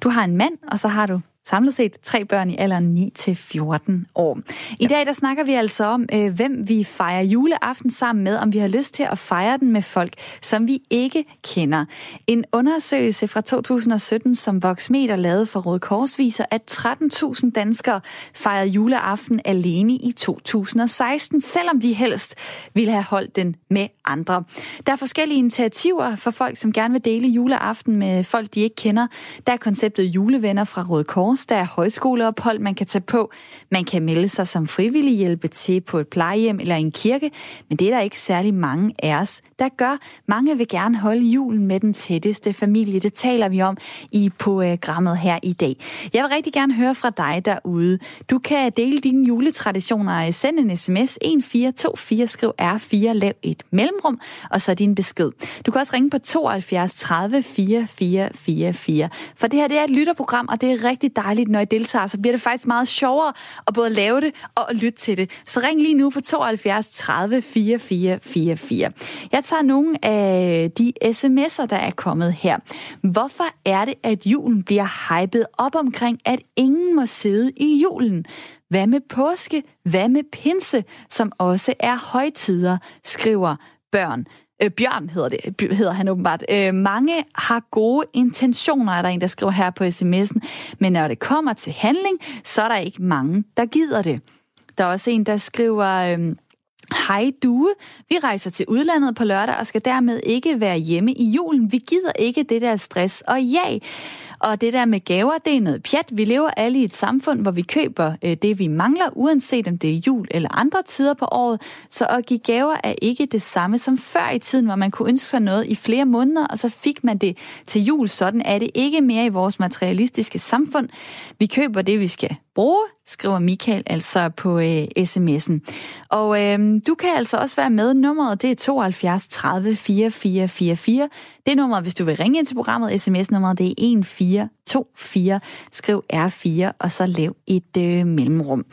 Du har en mand, og så har du samlet set tre børn i alderen 9-14 år. I dag der snakker vi altså om, øh, hvem vi fejrer juleaften sammen med, om vi har lyst til at fejre den med folk, som vi ikke kender. En undersøgelse fra 2017, som Voxmeter lavede for Røde Kors, viser, at 13.000 danskere fejrede juleaften alene i 2016, selvom de helst ville have holdt den med andre. Der er forskellige initiativer for folk, som gerne vil dele juleaften med folk, de ikke kender. Der er konceptet julevenner fra Røde Kors, der er højskoleophold, man kan tage på. Man kan melde sig som frivillig hjælpe til på et plejehjem eller en kirke, men det er der ikke særlig mange af os, der gør. Mange vil gerne holde julen med den tætteste familie. Det taler vi om i programmet her i dag. Jeg vil rigtig gerne høre fra dig derude. Du kan dele dine juletraditioner. Send en sms 1424, skriv R4, lav et mellemrum, og så din besked. Du kan også ringe på 72 30 4444. For det her det er et lytterprogram, og det er rigtig dejligt, når I deltager. Så bliver det faktisk meget sjovere at både lave det og at lytte til det. Så ring lige nu på 72 30 44 44. Jeg tager nogle af de sms'er, der er kommet her. Hvorfor er det, at julen bliver hypet op omkring, at ingen må sidde i julen? Hvad med påske? Hvad med pinse, som også er højtider, skriver børn. Øh, Bjørn hedder, det, hedder han åbenbart. Øh, mange har gode intentioner, er der en, der skriver her på sms'en. Men når det kommer til handling, så er der ikke mange, der gider det. Der er også en, der skriver... Øh, Hej Due, vi rejser til udlandet på lørdag og skal dermed ikke være hjemme i julen. Vi gider ikke det der stress og ja. Og det der med gaver, det er noget pjat. Vi lever alle i et samfund, hvor vi køber øh, det, vi mangler, uanset om det er jul eller andre tider på året. Så at give gaver er ikke det samme som før i tiden, hvor man kunne ønske sig noget i flere måneder, og så fik man det til jul. Sådan er det ikke mere i vores materialistiske samfund. Vi køber det, vi skal bruge, skriver Michael altså på øh, sms'en. Og øh, du kan altså også være med. Nummeret det er 72 30 44 44. Det nummer, hvis du vil ringe ind til programmet. SMS-nummeret det er 1424. Skriv R4 og så lav et øh, mellemrum.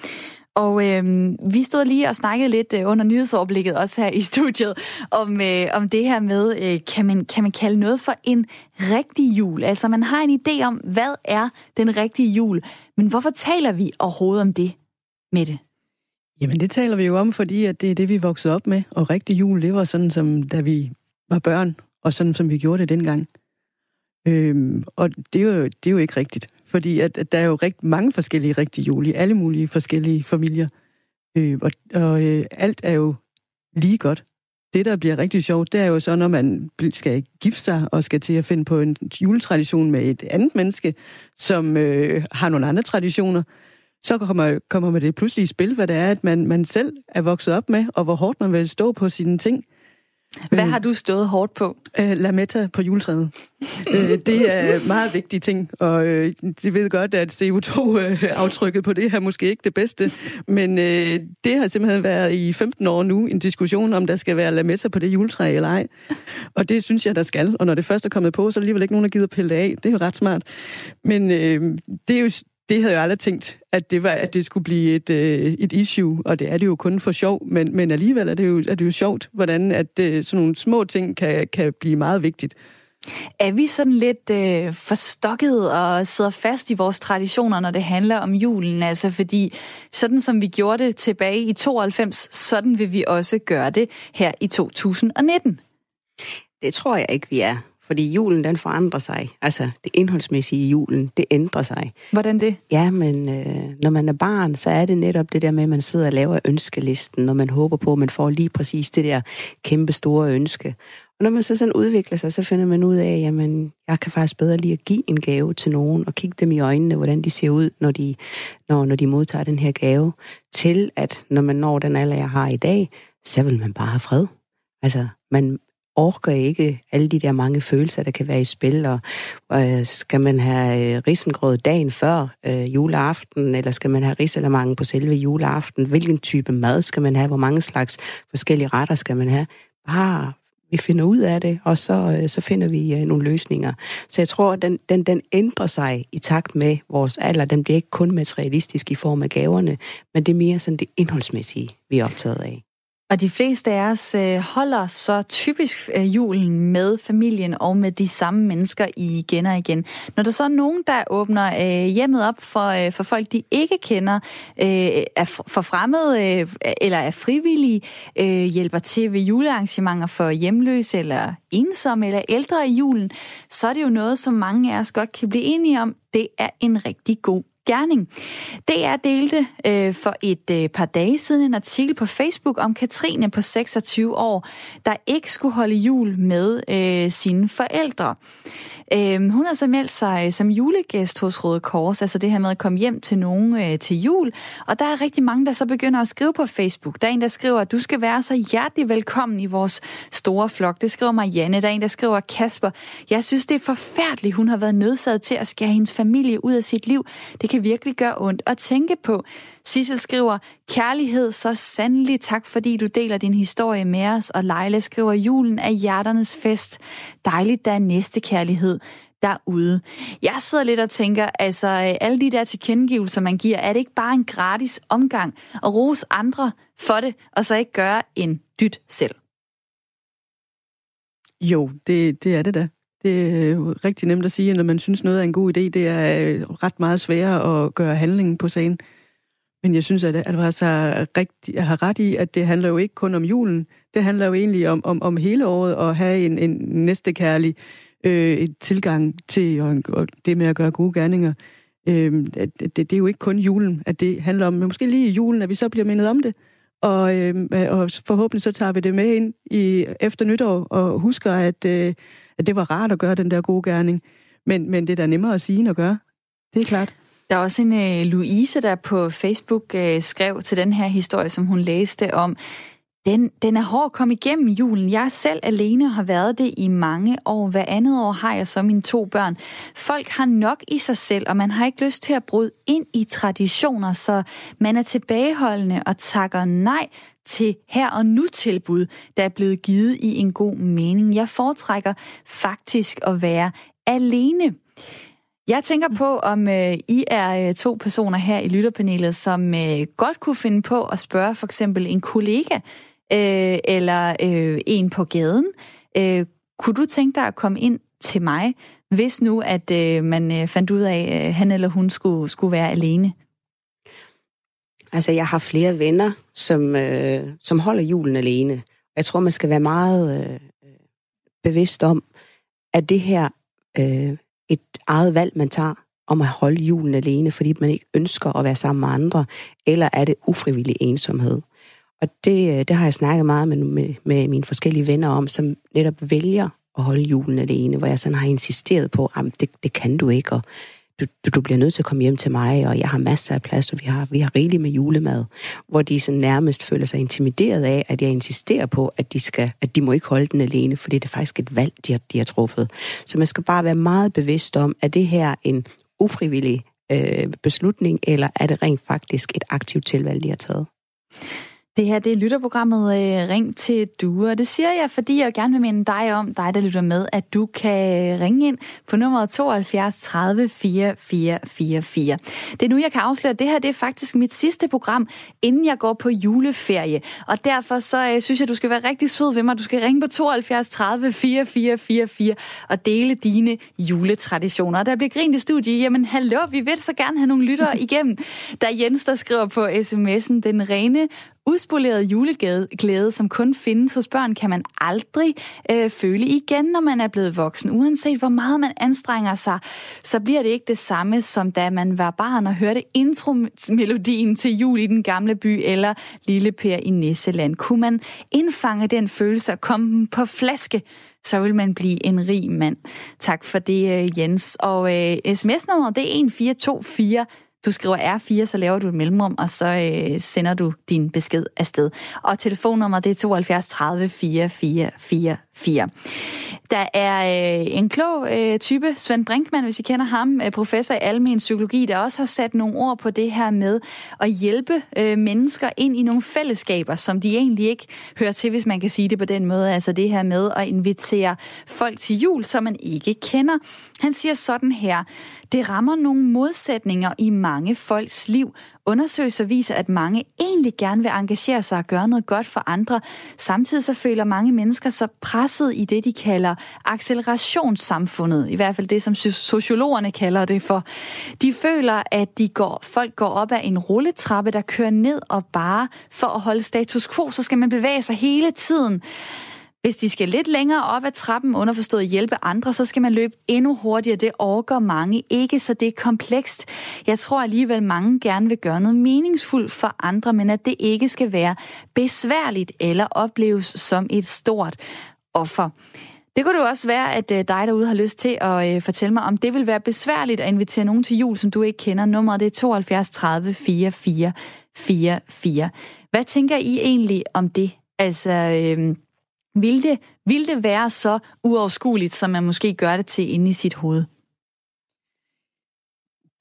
Og øh, vi stod lige og snakkede lidt øh, under nyhedsoverblikket også her i studiet om, øh, om det her med, øh, kan, man, kan man kalde noget for en rigtig jul? Altså man har en idé om, hvad er den rigtige jul? Men hvorfor taler vi overhovedet om det med det? Jamen det taler vi jo om, fordi at det er det, vi voksede op med. Og rigtig jul, det var sådan, som da vi var børn, og sådan som vi gjorde det dengang. Øhm, og det er, jo, det er jo ikke rigtigt. Fordi at, at der er jo rigt, mange forskellige rigtige jule i alle mulige forskellige familier. Øh, og og øh, alt er jo lige godt. Det, der bliver rigtig sjovt, det er jo så, når man skal gifte sig og skal til at finde på en juletradition med et andet menneske, som øh, har nogle andre traditioner, så kommer, kommer man det pludselig i spil, hvad det er, at man, man selv er vokset op med, og hvor hårdt man vil stå på sine ting. Hvad har du stået hårdt på? Øh, Lametta på juletræet. øh, det er meget vigtige ting, og øh, de ved godt, at CO2-aftrykket på det her måske ikke det bedste, men øh, det har simpelthen været i 15 år nu en diskussion om, der skal være Lametta på det juletræ eller ej. Og det synes jeg, der skal. Og når det først er kommet på, så er der alligevel ikke nogen, der gider pille det af. Det er jo ret smart. Men øh, det er jo det havde jeg aldrig tænkt, at det, var, at det skulle blive et, øh, et issue, og det er det jo kun for sjov, men, men alligevel er det, jo, er det jo sjovt, hvordan at øh, sådan nogle små ting kan, kan blive meget vigtigt. Er vi sådan lidt øh, forstokket og sidder fast i vores traditioner, når det handler om julen? Altså fordi sådan som vi gjorde det tilbage i 92, sådan vil vi også gøre det her i 2019. Det tror jeg ikke, vi er. Fordi julen, den forandrer sig. Altså, det indholdsmæssige i julen, det ændrer sig. Hvordan det? Ja, men øh, når man er barn, så er det netop det der med, at man sidder og laver ønskelisten, når man håber på, at man får lige præcis det der kæmpe store ønske. Og når man så sådan udvikler sig, så finder man ud af, jamen, jeg kan faktisk bedre lige at give en gave til nogen, og kigge dem i øjnene, hvordan de ser ud, når de, når, når de modtager den her gave, til at når man når den alder, jeg har i dag, så vil man bare have fred. Altså, man orker ikke alle de der mange følelser, der kan være i spil, og øh, skal man have øh, risengrød dagen før øh, juleaften, eller skal man have risalamangen på selve juleaften? Hvilken type mad skal man have? Hvor mange slags forskellige retter skal man have? Bare vi finder ud af det, og så, øh, så finder vi øh, nogle løsninger. Så jeg tror, at den, den, den ændrer sig i takt med vores alder. Den bliver ikke kun materialistisk i form af gaverne, men det er mere sådan det indholdsmæssige, vi er optaget af. Og de fleste af os øh, holder så typisk øh, julen med familien og med de samme mennesker igen og igen. Når der så er nogen, der åbner øh, hjemmet op for, øh, for folk, de ikke kender, øh, er for fremmede øh, eller er frivillige, hjælper til ved julearrangementer for hjemløse eller ensomme eller ældre i julen, så er det jo noget, som mange af os godt kan blive enige om. Det er en rigtig god gerning. DR delte øh, for et øh, par dage siden en artikel på Facebook om Katrine på 26 år, der ikke skulle holde jul med øh, sine forældre. Øh, hun har så meldt sig som julegæst hos Røde Kors, altså det her med at komme hjem til nogen øh, til jul. Og der er rigtig mange, der så begynder at skrive på Facebook. Der er en, der skriver, at du skal være så hjertelig velkommen i vores store flok. Det skriver Marianne. Der er en, der skriver, Kasper, jeg synes, det er forfærdeligt, hun har været nødsaget til at skære hendes familie ud af sit liv. Det kan virkelig gøre ondt at tænke på. Sissel skriver, kærlighed, så sandelig tak, fordi du deler din historie med os. Og Leila skriver, julen er hjerternes fest. Dejligt, der er næste kærlighed derude. Jeg sidder lidt og tænker, altså øh, alle de der tilkendegivelser, man giver, er det ikke bare en gratis omgang at rose andre for det, og så ikke gøre en dyt selv? Jo, det, det er det da. Det er jo rigtig nemt at sige, at når man synes noget er en god idé, det er øh, ret meget sværere at gøre handlingen på sagen. Men jeg synes, at Alvarez har, rigtig, har ret i, at det handler jo ikke kun om julen. Det handler jo egentlig om, om, om hele året at have en, en næstekærlig øh, tilgang til og, og det med at gøre gode gerninger. Øh, at det, det er jo ikke kun julen, at det handler om, men måske lige i julen, at vi så bliver mindet om det. Og, øhm, øh, og forhåbentlig så tager vi det med ind i efter nytår og husker, at, øh, at det var rart at gøre den der gode gerning. Men, men det er da nemmere at sige end at gøre. Det er klart. Der er også en øh, Louise, der på Facebook øh, skrev til den her historie, som hun læste om, den, den er hård at komme igennem julen. Jeg selv alene og har været det i mange år. Hver andet år har jeg så mine to børn. Folk har nok i sig selv, og man har ikke lyst til at bryde ind i traditioner, så man er tilbageholdende og takker nej til her og nu tilbud, der er blevet givet i en god mening. Jeg foretrækker faktisk at være alene. Jeg tænker på, om øh, I er øh, to personer her i lytterpanelet, som øh, godt kunne finde på at spørge for eksempel en kollega øh, eller øh, en på gaden. Øh, kunne du tænke dig at komme ind til mig, hvis nu, at øh, man øh, fandt ud af, at øh, han eller hun skulle, skulle være alene? Altså, jeg har flere venner, som, øh, som holder julen alene. Jeg tror, man skal være meget øh, øh bevidst om, at det her øh, et eget valg, man tager om at holde julen alene, fordi man ikke ønsker at være sammen med andre, eller er det ufrivillig ensomhed? Og det, øh, det har jeg snakket meget med, med, med mine forskellige venner om, som netop vælger at holde julen alene, hvor jeg sådan har insisteret på, at det, det kan du ikke, og du, du, du bliver nødt til at komme hjem til mig, og jeg har masser af plads, og vi har, vi har rigeligt med julemad, hvor de sådan nærmest føler sig intimideret af, at jeg insisterer på, at de, skal, at de må ikke holde den alene, for det er faktisk et valg, de har, de har truffet. Så man skal bare være meget bevidst om, at det her en ufrivillig øh, beslutning, eller er det rent faktisk et aktivt tilvalg, de har taget? Det her det er lytterprogrammet øh, Ring til du, og det siger jeg, fordi jeg gerne vil minde dig om, dig der lytter med, at du kan ringe ind på nummeret 72 30 4444. Det er nu, jeg kan afsløre, at det her det er faktisk mit sidste program, inden jeg går på juleferie. Og derfor så øh, synes jeg, du skal være rigtig sød ved mig. Du skal ringe på 72 30 4444 og dele dine juletraditioner. Og der bliver grint i studiet. Jamen hallo, vi vil så gerne have nogle lyttere igennem. Der er Jens, der skriver på sms'en, den rene Uspoleret juleglæde, som kun findes hos børn, kan man aldrig øh, føle igen, når man er blevet voksen. Uanset hvor meget man anstrenger sig, så bliver det ikke det samme, som da man var barn og hørte intromelodien til jul i den gamle by eller Lille Per i Nisseland. Kunne man indfange den følelse og komme den på flaske, så vil man blive en rig mand. Tak for det, øh, Jens. Og øh, sms-nummeret, det er 1424 du skriver R4, så laver du et mellemrum, og så øh, sender du din besked afsted. Og telefonnummer det er 72 30 4444. Der er øh, en klog øh, type, Svend Brinkmann, hvis I kender ham, øh, professor i almen psykologi, der også har sat nogle ord på det her med at hjælpe øh, mennesker ind i nogle fællesskaber, som de egentlig ikke hører til, hvis man kan sige det på den måde. Altså det her med at invitere folk til jul, som man ikke kender. Han siger sådan her, det rammer nogle modsætninger i mange folks liv. Undersøgelser viser, at mange egentlig gerne vil engagere sig og gøre noget godt for andre. Samtidig så føler mange mennesker sig presset i det, de kalder accelerationssamfundet. I hvert fald det, som sociologerne kalder det for. De føler, at de går, folk går op ad en rulletrappe, der kører ned og bare for at holde status quo, så skal man bevæge sig hele tiden. Hvis de skal lidt længere op ad trappen, underforstået hjælpe andre, så skal man løbe endnu hurtigere. Det overgår mange ikke, så det er komplekst. Jeg tror alligevel, mange gerne vil gøre noget meningsfuldt for andre, men at det ikke skal være besværligt eller opleves som et stort offer. Det kunne det også være, at øh, dig derude har lyst til at øh, fortælle mig, om det vil være besværligt at invitere nogen til jul, som du ikke kender. Nummeret det er 72 30 44 44. Hvad tænker I egentlig om det? Altså, øh, vil det, vil det være så uoverskueligt, som man måske gør det til inde i sit hoved?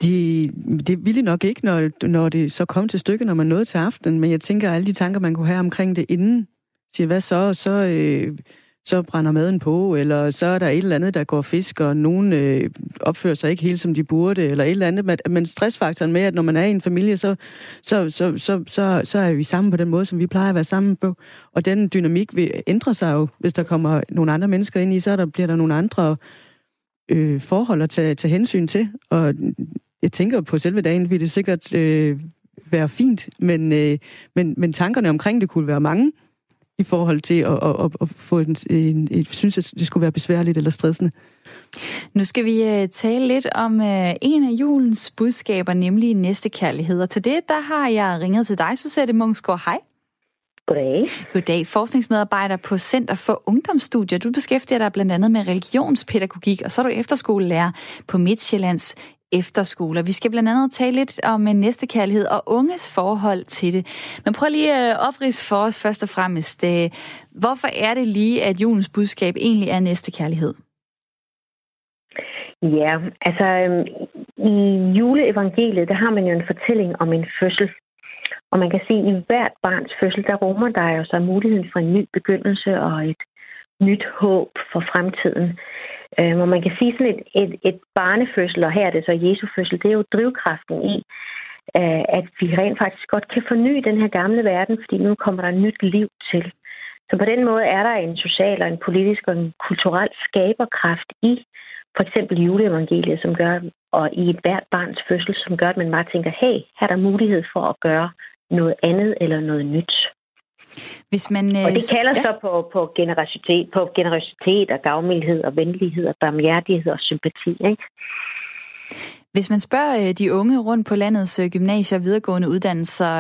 Det, det ville nok ikke, når, når det så kom til stykket, når man nåede til aften. Men jeg tænker, at alle de tanker, man kunne have omkring det inden, siger, hvad så? Så øh, så brænder maden på, eller så er der et eller andet, der går fisk, og nogen øh, opfører sig ikke helt, som de burde, eller et eller andet. Men stressfaktoren med, at når man er i en familie, så, så, så, så, så, så er vi sammen på den måde, som vi plejer at være sammen på. Og den dynamik vil ændre sig jo, hvis der kommer nogle andre mennesker ind i, så der, bliver der nogle andre øh, forhold at tage, tage hensyn til. Og jeg tænker på selve dagen, vil det sikkert øh, være fint, men, øh, men, men tankerne omkring det kunne være mange i forhold til at, at, at, at få en, en, en, synes, at det skulle være besværligt eller stressende. Nu skal vi uh, tale lidt om uh, en af julens budskaber, nemlig næstekærlighed. Og til det, der har jeg ringet til dig, Susette Munksgaard. Hej. Goddag. Goddag. Forskningsmedarbejder på Center for Ungdomsstudier. Du beskæftiger dig blandt andet med religionspædagogik, og så er du efterskolelærer på Midtjyllands efterskoler. Vi skal blandt andet tale lidt om øh, næstekærlighed og unges forhold til det. Men prøv lige at oprids for os først og fremmest. Øh, hvorfor er det lige, at julens budskab egentlig er næstekærlighed? Ja, altså øhm, i juleevangeliet, der har man jo en fortælling om en fødsel. Og man kan se, at i hvert barns fødsel, der rummer der jo så muligheden for en ny begyndelse og et nyt håb for fremtiden. Øh, hvor man kan sige sådan et, et, et barnefødsel, og her er det så Jesu fødsel, det er jo drivkraften i, øh, at vi rent faktisk godt kan forny den her gamle verden, fordi nu kommer der nyt liv til. Så på den måde er der en social og en politisk og en kulturel skaberkraft i for eksempel juleevangeliet, som gør, og i et hvert barns fødsel, som gør, at man bare tænker, hey, her er der mulighed for at gøre noget andet eller noget nyt. Hvis man, og det øh, kalder ja. så på, på, generositet, på generositet og gavmildhed og venlighed og barmhjertighed og sympati. Ikke? Hvis man spørger øh, de unge rundt på landets øh, gymnasier og videregående uddannelser,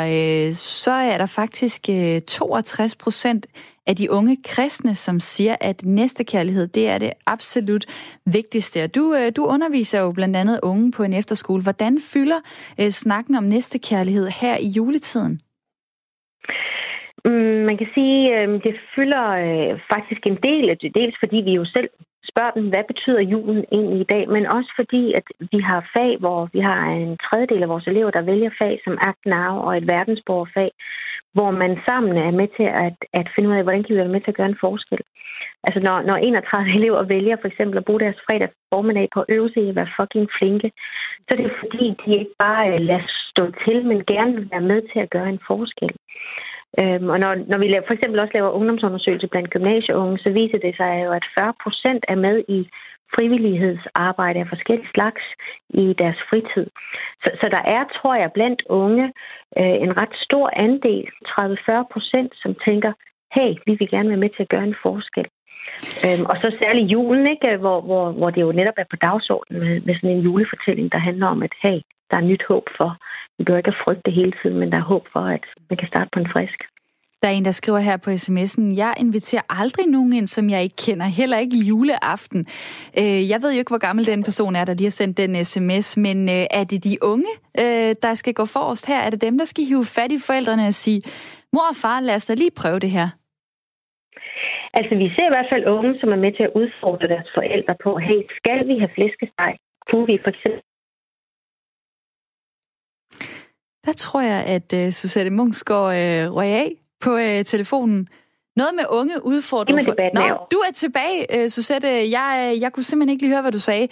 så er der faktisk 62 procent af de unge kristne, som siger, at næstekærlighed, det er det absolut vigtigste. du, du underviser jo blandt andet unge på en efterskole. Hvordan fylder snakken om næstekærlighed her i juletiden? Mm, man kan sige, at øh, det fylder øh, faktisk en del af det. Dels fordi vi jo selv spørger dem, hvad betyder julen egentlig i dag, men også fordi, at vi har fag, hvor vi har en tredjedel af vores elever, der vælger fag som Act Now og et verdensborgerfag, hvor man sammen er med til at, at finde ud af, hvordan kan vi være med til at gøre en forskel. Altså når, når 31 elever vælger for eksempel at bruge deres fredag formiddag på at øve sig i at være fucking flinke, så er det fordi, de ikke bare øh, lader stå til, men gerne vil være med til at gøre en forskel. Øhm, og når, når vi laver, for eksempel også laver ungdomsundersøgelser blandt gymnasieunge, så viser det sig jo, at 40 procent er med i frivillighedsarbejde af forskellige slags i deres fritid. Så, så der er, tror jeg, blandt unge øh, en ret stor andel, 30-40 procent, som tænker, hey, vi vil gerne være med til at gøre en forskel. Øhm, og så særligt julen, ikke? Hvor, hvor, hvor det jo netop er på dagsordenen med, med sådan en julefortælling, der handler om, at hey, der er nyt håb for. Vi behøver ikke at frygte hele tiden, men der er håb for, at man kan starte på en frisk. Der er en, der skriver her på sms'en, jeg inviterer aldrig nogen ind, som jeg ikke kender, heller ikke juleaften. Øh, jeg ved jo ikke, hvor gammel den person er, der lige har sendt den sms, men øh, er det de unge, øh, der skal gå forrest her? Er det dem, der skal hive fat i forældrene og sige, mor og far, lad os da lige prøve det her? Altså, vi ser i hvert fald unge, som er med til at udfordre deres forældre på, hey, skal vi have flæskesteg? Kunne vi for eksempel der tror jeg, at uh, Susette Munksgaard uh, røg af på uh, telefonen. Noget med unge udfordringer. For... Nå, du er tilbage, uh, Susette. Jeg, jeg kunne simpelthen ikke lige høre, hvad du sagde.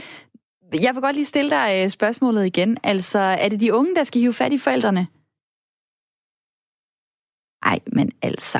Jeg vil godt lige stille dig uh, spørgsmålet igen. Altså, er det de unge, der skal hive fat i forældrene? Ej, men altså.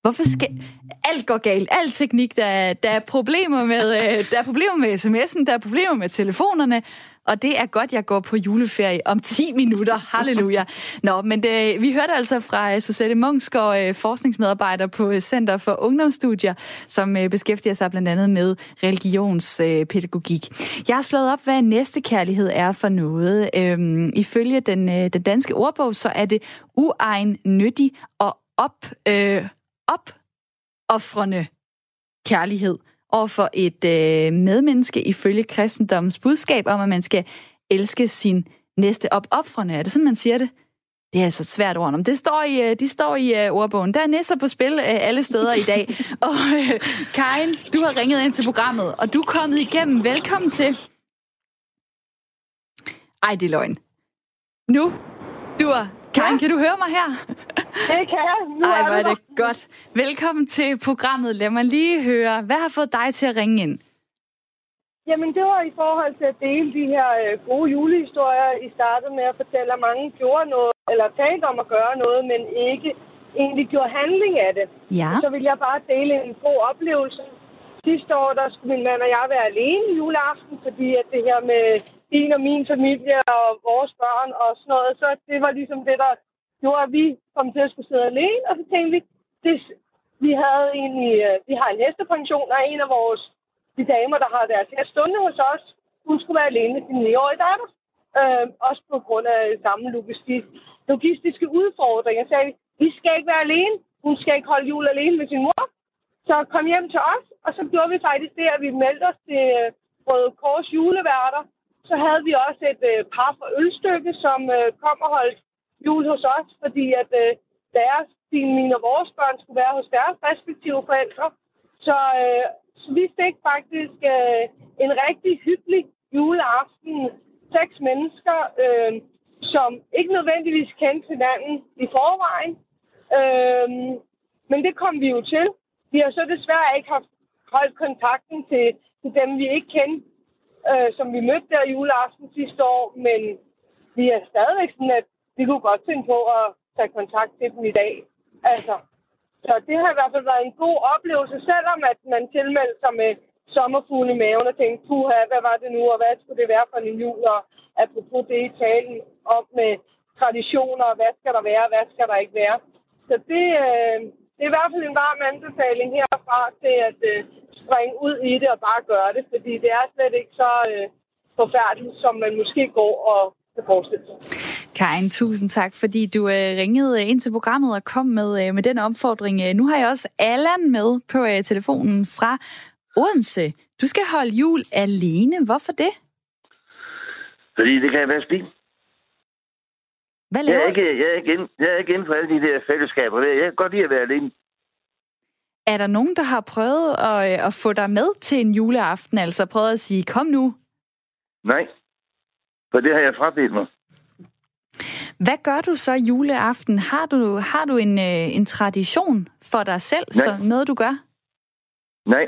Hvorfor skal... Alt går galt. Alt teknik. Der, der er problemer med, der er problemer med sms'en, der er problemer med telefonerne og det er godt, jeg går på juleferie om 10 minutter. Halleluja. Nå, men det, vi hørte altså fra øh, Susette Mungsgaard, øh, forskningsmedarbejder på Center for Ungdomsstudier, som beskæftiger sig blandt andet med religionspædagogik. Jeg har slået op, hvad næste kærlighed er for noget. Øhm, ifølge den, den danske ordbog, så er det uegn, nyttig og op, øh, op offrende kærlighed over for et øh, medmenneske ifølge kristendommens budskab om, at man skal elske sin næste opoffrende. Er det sådan, man siger det? Det er altså et svært ord. Men det står i, øh, de står i uh, ordbogen. Der er nisser på spil uh, alle steder i dag. og uh, Karin, du har ringet ind til programmet, og du er kommet igennem. Velkommen til. Ej, det er løgn. Nu, du er Karin, kan du høre mig her? Det kan jeg. Nu Ej, hvor er det godt. Velkommen til programmet. Lad mig lige høre, hvad har fået dig til at ringe ind? Jamen, det var i forhold til at dele de her øh, gode julehistorier. I startede med at fortælle, at mange gjorde noget, eller talte om at gøre noget, men ikke egentlig gjorde handling af det. Ja. Så vil jeg bare dele en god oplevelse. Sidste år, der skulle min mand og jeg være alene juleaften, fordi at det her med din og min familie og vores børn og sådan noget. Så det var ligesom det, der gjorde, at vi kom til at skulle sidde alene. Og så tænkte vi, det, vi havde egentlig, øh, vi har en hestepension, og en af vores de damer, der har deres hest stående hos os, hun skulle være alene med sin 9-årige datter. Øh, også på grund af samme logistik, logistiske udfordringer. Så sagde vi, vi skal ikke være alene. Hun skal ikke holde jul alene med sin mor. Så kom hjem til os, og så gjorde vi faktisk det, at vi meldte os til øh, Røde Kors juleværter, så havde vi også et øh, par for ølstykke, som øh, kom og holdt jul hos os, fordi at øh, deres, dine, mine og vores børn skulle være hos deres respektive forældre. Så, øh, så vi fik faktisk øh, en rigtig hyggelig juleaften. Seks mennesker, øh, som ikke nødvendigvis kendte hinanden i forvejen. Øh, men det kom vi jo til. Vi har så desværre ikke haft holdt kontakten til, til dem, vi ikke kendte øh, som vi mødte der juleaften sidste år, men vi er stadigvæk sådan, at vi kunne godt tænke på at tage kontakt til dem i dag. Altså, så det har i hvert fald været en god oplevelse, selvom at man tilmeldte sig med sommerfugle i maven og tænkte, puha, hvad var det nu, og hvad skulle det være for en jul, og apropos det i talen om med traditioner, og hvad skal der være, og hvad skal der ikke være. Så det, øh, det er i hvert fald en varm anbefaling herfra til at øh, springe ud i det og bare gøre det, fordi det er slet ikke så øh, forfærdeligt, som man måske går og kan forestille sig. Karin, tusind tak, fordi du øh, ringede ind til programmet og kom med, øh, med den opfordring. Øh, nu har jeg også Allan med på øh, telefonen fra Odense. Du skal holde jul alene. Hvorfor det? Fordi det kan være spil. Hvad laver jeg er, ikke, jeg, er ikke ind, jeg er ikke inden for alle de der fællesskaber. Jeg kan godt lide at være alene. Er der nogen, der har prøvet at, øh, at få dig med til en juleaften? Altså prøvet at sige, kom nu? Nej, for det har jeg frabedt mig. Hvad gør du så juleaften? Har du, har du en, øh, en tradition for dig selv, Nej. så noget du gør? Nej,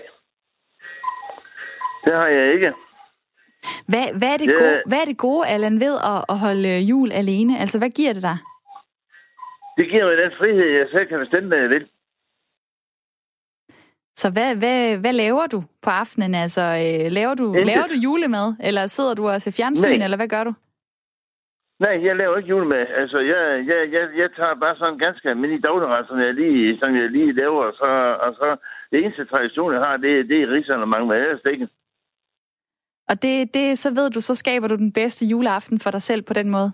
det har jeg ikke. Hvad, hvad, er, det det... Gode, hvad er det gode, Allan, ved at, at holde jul alene? Altså, hvad giver det dig? Det giver mig den frihed, jeg selv kan bestemme, hvad jeg vil. Så hvad, hvad, hvad laver du på aftenen? Altså, øh, laver, du, laver du julemad, eller sidder du og ser fjernsyn, Nej. eller hvad gør du? Nej, jeg laver ikke julemad. Altså, jeg, jeg, jeg, jeg tager bare sådan ganske almindelig dagligret, som jeg lige, som jeg lige laver. Og så, og så det eneste tradition, jeg har, det, det er risalemang, men ellers ikke. Og det, det, så ved du, så skaber du den bedste juleaften for dig selv på den måde.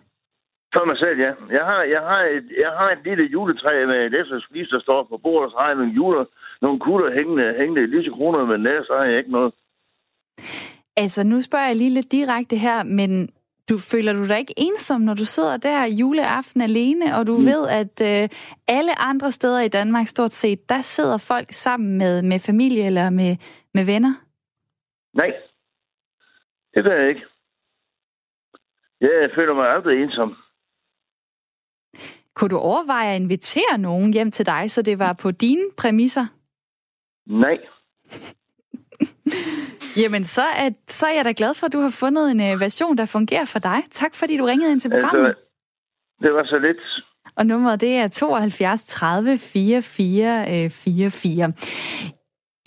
For mig selv, ja. Jeg har, jeg har, et, jeg har et lille juletræ med et efterspis, der står på bordet, så har jeg nogle, juler, nogle kugler hængende, hængende lige til kroner, men ellers har jeg ikke noget. Altså, nu spørger jeg lige lidt direkte her, men du føler du dig ikke ensom, når du sidder der juleaften alene, og du mm. ved, at øh, alle andre steder i Danmark stort set, der sidder folk sammen med, med familie eller med, med venner? Nej, det gør jeg ikke. Jeg føler mig aldrig ensom. Kunne du overveje at invitere nogen hjem til dig, så det var på dine præmisser? Nej. Jamen, så er, så er jeg da glad for, at du har fundet en øh, version, der fungerer for dig. Tak, fordi du ringede ind til programmet. Altså, det var så lidt. Og nummeret, det er 72 30 44 øh, 44.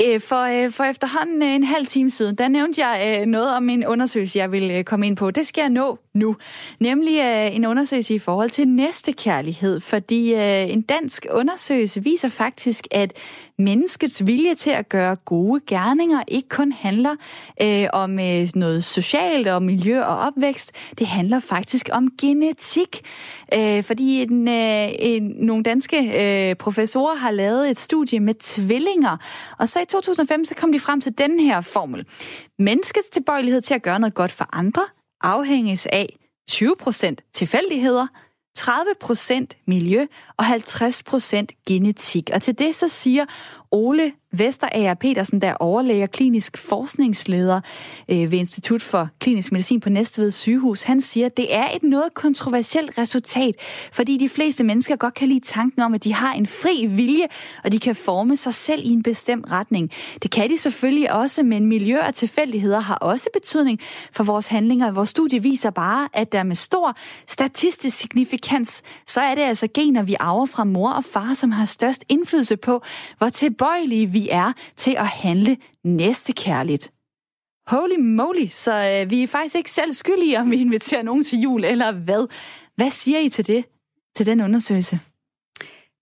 Øh, For, øh, for efterhånden øh, en halv time siden, der nævnte jeg øh, noget om en undersøgelse, jeg vil øh, komme ind på. Det skal jeg nå nu. Nemlig øh, en undersøgelse i forhold til næstekærlighed, fordi øh, en dansk undersøgelse viser faktisk, at menneskets vilje til at gøre gode gerninger ikke kun handler øh, om øh, noget socialt og miljø og opvækst. Det handler faktisk om genetik. Øh, fordi en, øh, en, nogle danske øh, professorer har lavet et studie med tvillinger. Og så i 2005 så kom de frem til den her formel. Menneskets tilbøjelighed til at gøre noget godt for andre afhænges af 20% tilfældigheder, 30% miljø og 50% genetik. Og til det så siger Ole Vesterager Petersen, der er overlæger klinisk forskningsleder øh, ved Institut for Klinisk Medicin på Næstved sygehus, han siger, at det er et noget kontroversielt resultat, fordi de fleste mennesker godt kan lide tanken om, at de har en fri vilje, og de kan forme sig selv i en bestemt retning. Det kan de selvfølgelig også, men miljø og tilfældigheder har også betydning for vores handlinger. Vores studie viser bare, at der med stor statistisk signifikans, så er det altså gener, vi arver fra mor og far, som har størst indflydelse på, hvor tilbøjelige vi er til at handle næstekærligt. Holy moly, så øh, vi er faktisk ikke selv skyldige, om vi inviterer nogen til jul, eller hvad? Hvad siger I til det, til den undersøgelse?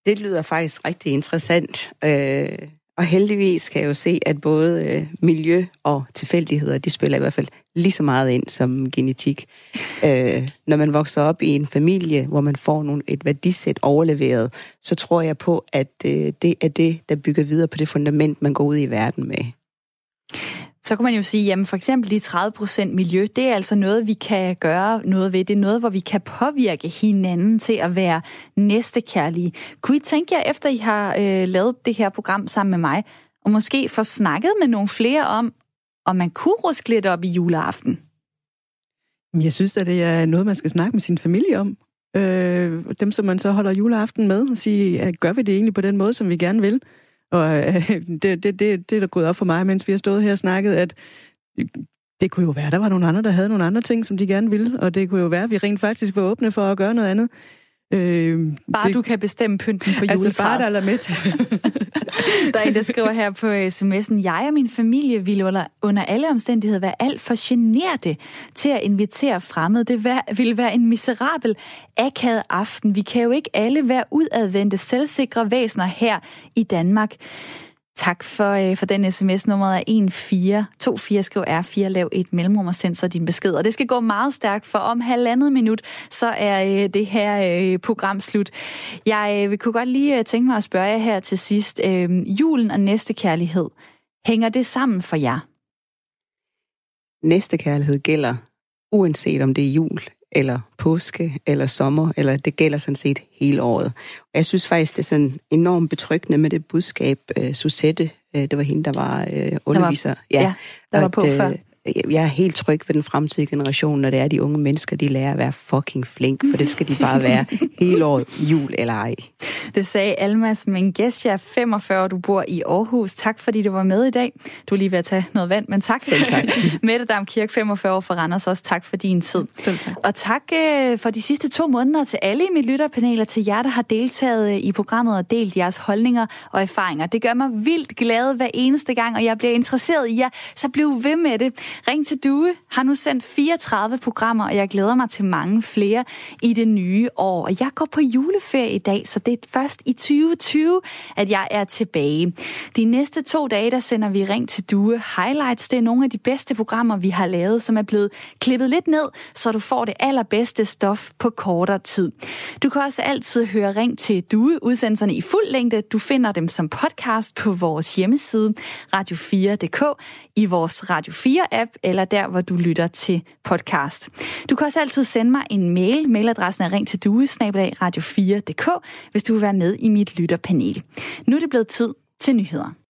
Det lyder faktisk rigtig interessant. Øh, og heldigvis kan jeg jo se, at både øh, miljø og tilfældigheder, de spiller i hvert fald lige så meget ind som genetik. Øh, når man vokser op i en familie, hvor man får nogle, et værdisæt overleveret, så tror jeg på, at øh, det er det, der bygger videre på det fundament, man går ud i verden med. Så kunne man jo sige, jamen for eksempel de 30% miljø, det er altså noget, vi kan gøre noget ved. Det er noget, hvor vi kan påvirke hinanden til at være næstekærlige. Kunne I tænke jer, efter I har øh, lavet det her program sammen med mig, og måske få snakket med nogle flere om, om man kunne ruske lidt op i juleaften? Jeg synes, at det er noget, man skal snakke med sin familie om. Øh, dem, som man så holder juleaften med, og sige, at gør vi det egentlig på den måde, som vi gerne vil? Og øh, det, det, det, det er der gået op for mig, mens vi har stået her og snakket, at det kunne jo være, at der var nogle andre, der havde nogle andre ting, som de gerne ville, og det kunne jo være, at vi rent faktisk var åbne for at gøre noget andet. Øh, bare det, du kan bestemme pynten på juletræet. Altså bare der er med til. der er en, der skriver her på sms'en, jeg og min familie ville under, under alle omstændigheder være alt for generte til at invitere fremmede. Det vær, ville være en miserabel, akavet aften. Vi kan jo ikke alle være udadvendte, selvsikre væsener her i Danmark. Tak for, øh, for den sms. Nummeret er 1424. Skriv R4, lav et mellemrum og send så din besked. Og det skal gå meget stærkt, for om halvandet minut, så er øh, det her øh, program slut. Jeg øh, kunne godt lige øh, tænke mig at spørge jer her til sidst. Øh, julen og næstekærlighed, hænger det sammen for jer? Næstekærlighed gælder, uanset om det er jul eller påske, eller sommer, eller det gælder sådan set hele året. Og jeg synes faktisk, det er sådan enormt betryggende med det budskab, uh, Susette, uh, det var hende, der var uh, underviser. Der var, ja, ja, der var på at, før. Jeg er helt tryg ved den fremtidige generation, når det er de unge mennesker, de lærer at være fucking flink, for det skal de bare være hele året, jul eller ej. Det sagde Almas Mengesja, 45, du bor i Aarhus. Tak fordi du var med i dag. Du er lige ved at tage noget vand, men tak. Selv tak. Mette Dam Kirk, 45 år for Randers, også tak for din tid. Selv tak. Og tak øh, for de sidste to måneder til alle i mit lytterpanel og til jer, der har deltaget øh, i programmet og delt jeres holdninger og erfaringer. Det gør mig vildt glad hver eneste gang, og jeg bliver interesseret i jer, så bliv ved med det. Ring til Due har nu sendt 34 programmer, og jeg glæder mig til mange flere i det nye år. Og jeg går på juleferie i dag, så det er først i 2020, at jeg er tilbage. De næste to dage, der sender vi Ring til Due Highlights. Det er nogle af de bedste programmer, vi har lavet, som er blevet klippet lidt ned, så du får det allerbedste stof på kortere tid. Du kan også altid høre Ring til Due, udsendelserne i fuld længde. Du finder dem som podcast på vores hjemmeside radio4.dk, i vores Radio 4-app, eller der, hvor du lytter til podcast. Du kan også altid sende mig en mail. Mailadressen er ring til due, radio4.dk, hvis du vil være med i mit lytterpanel. Nu er det blevet tid til nyheder.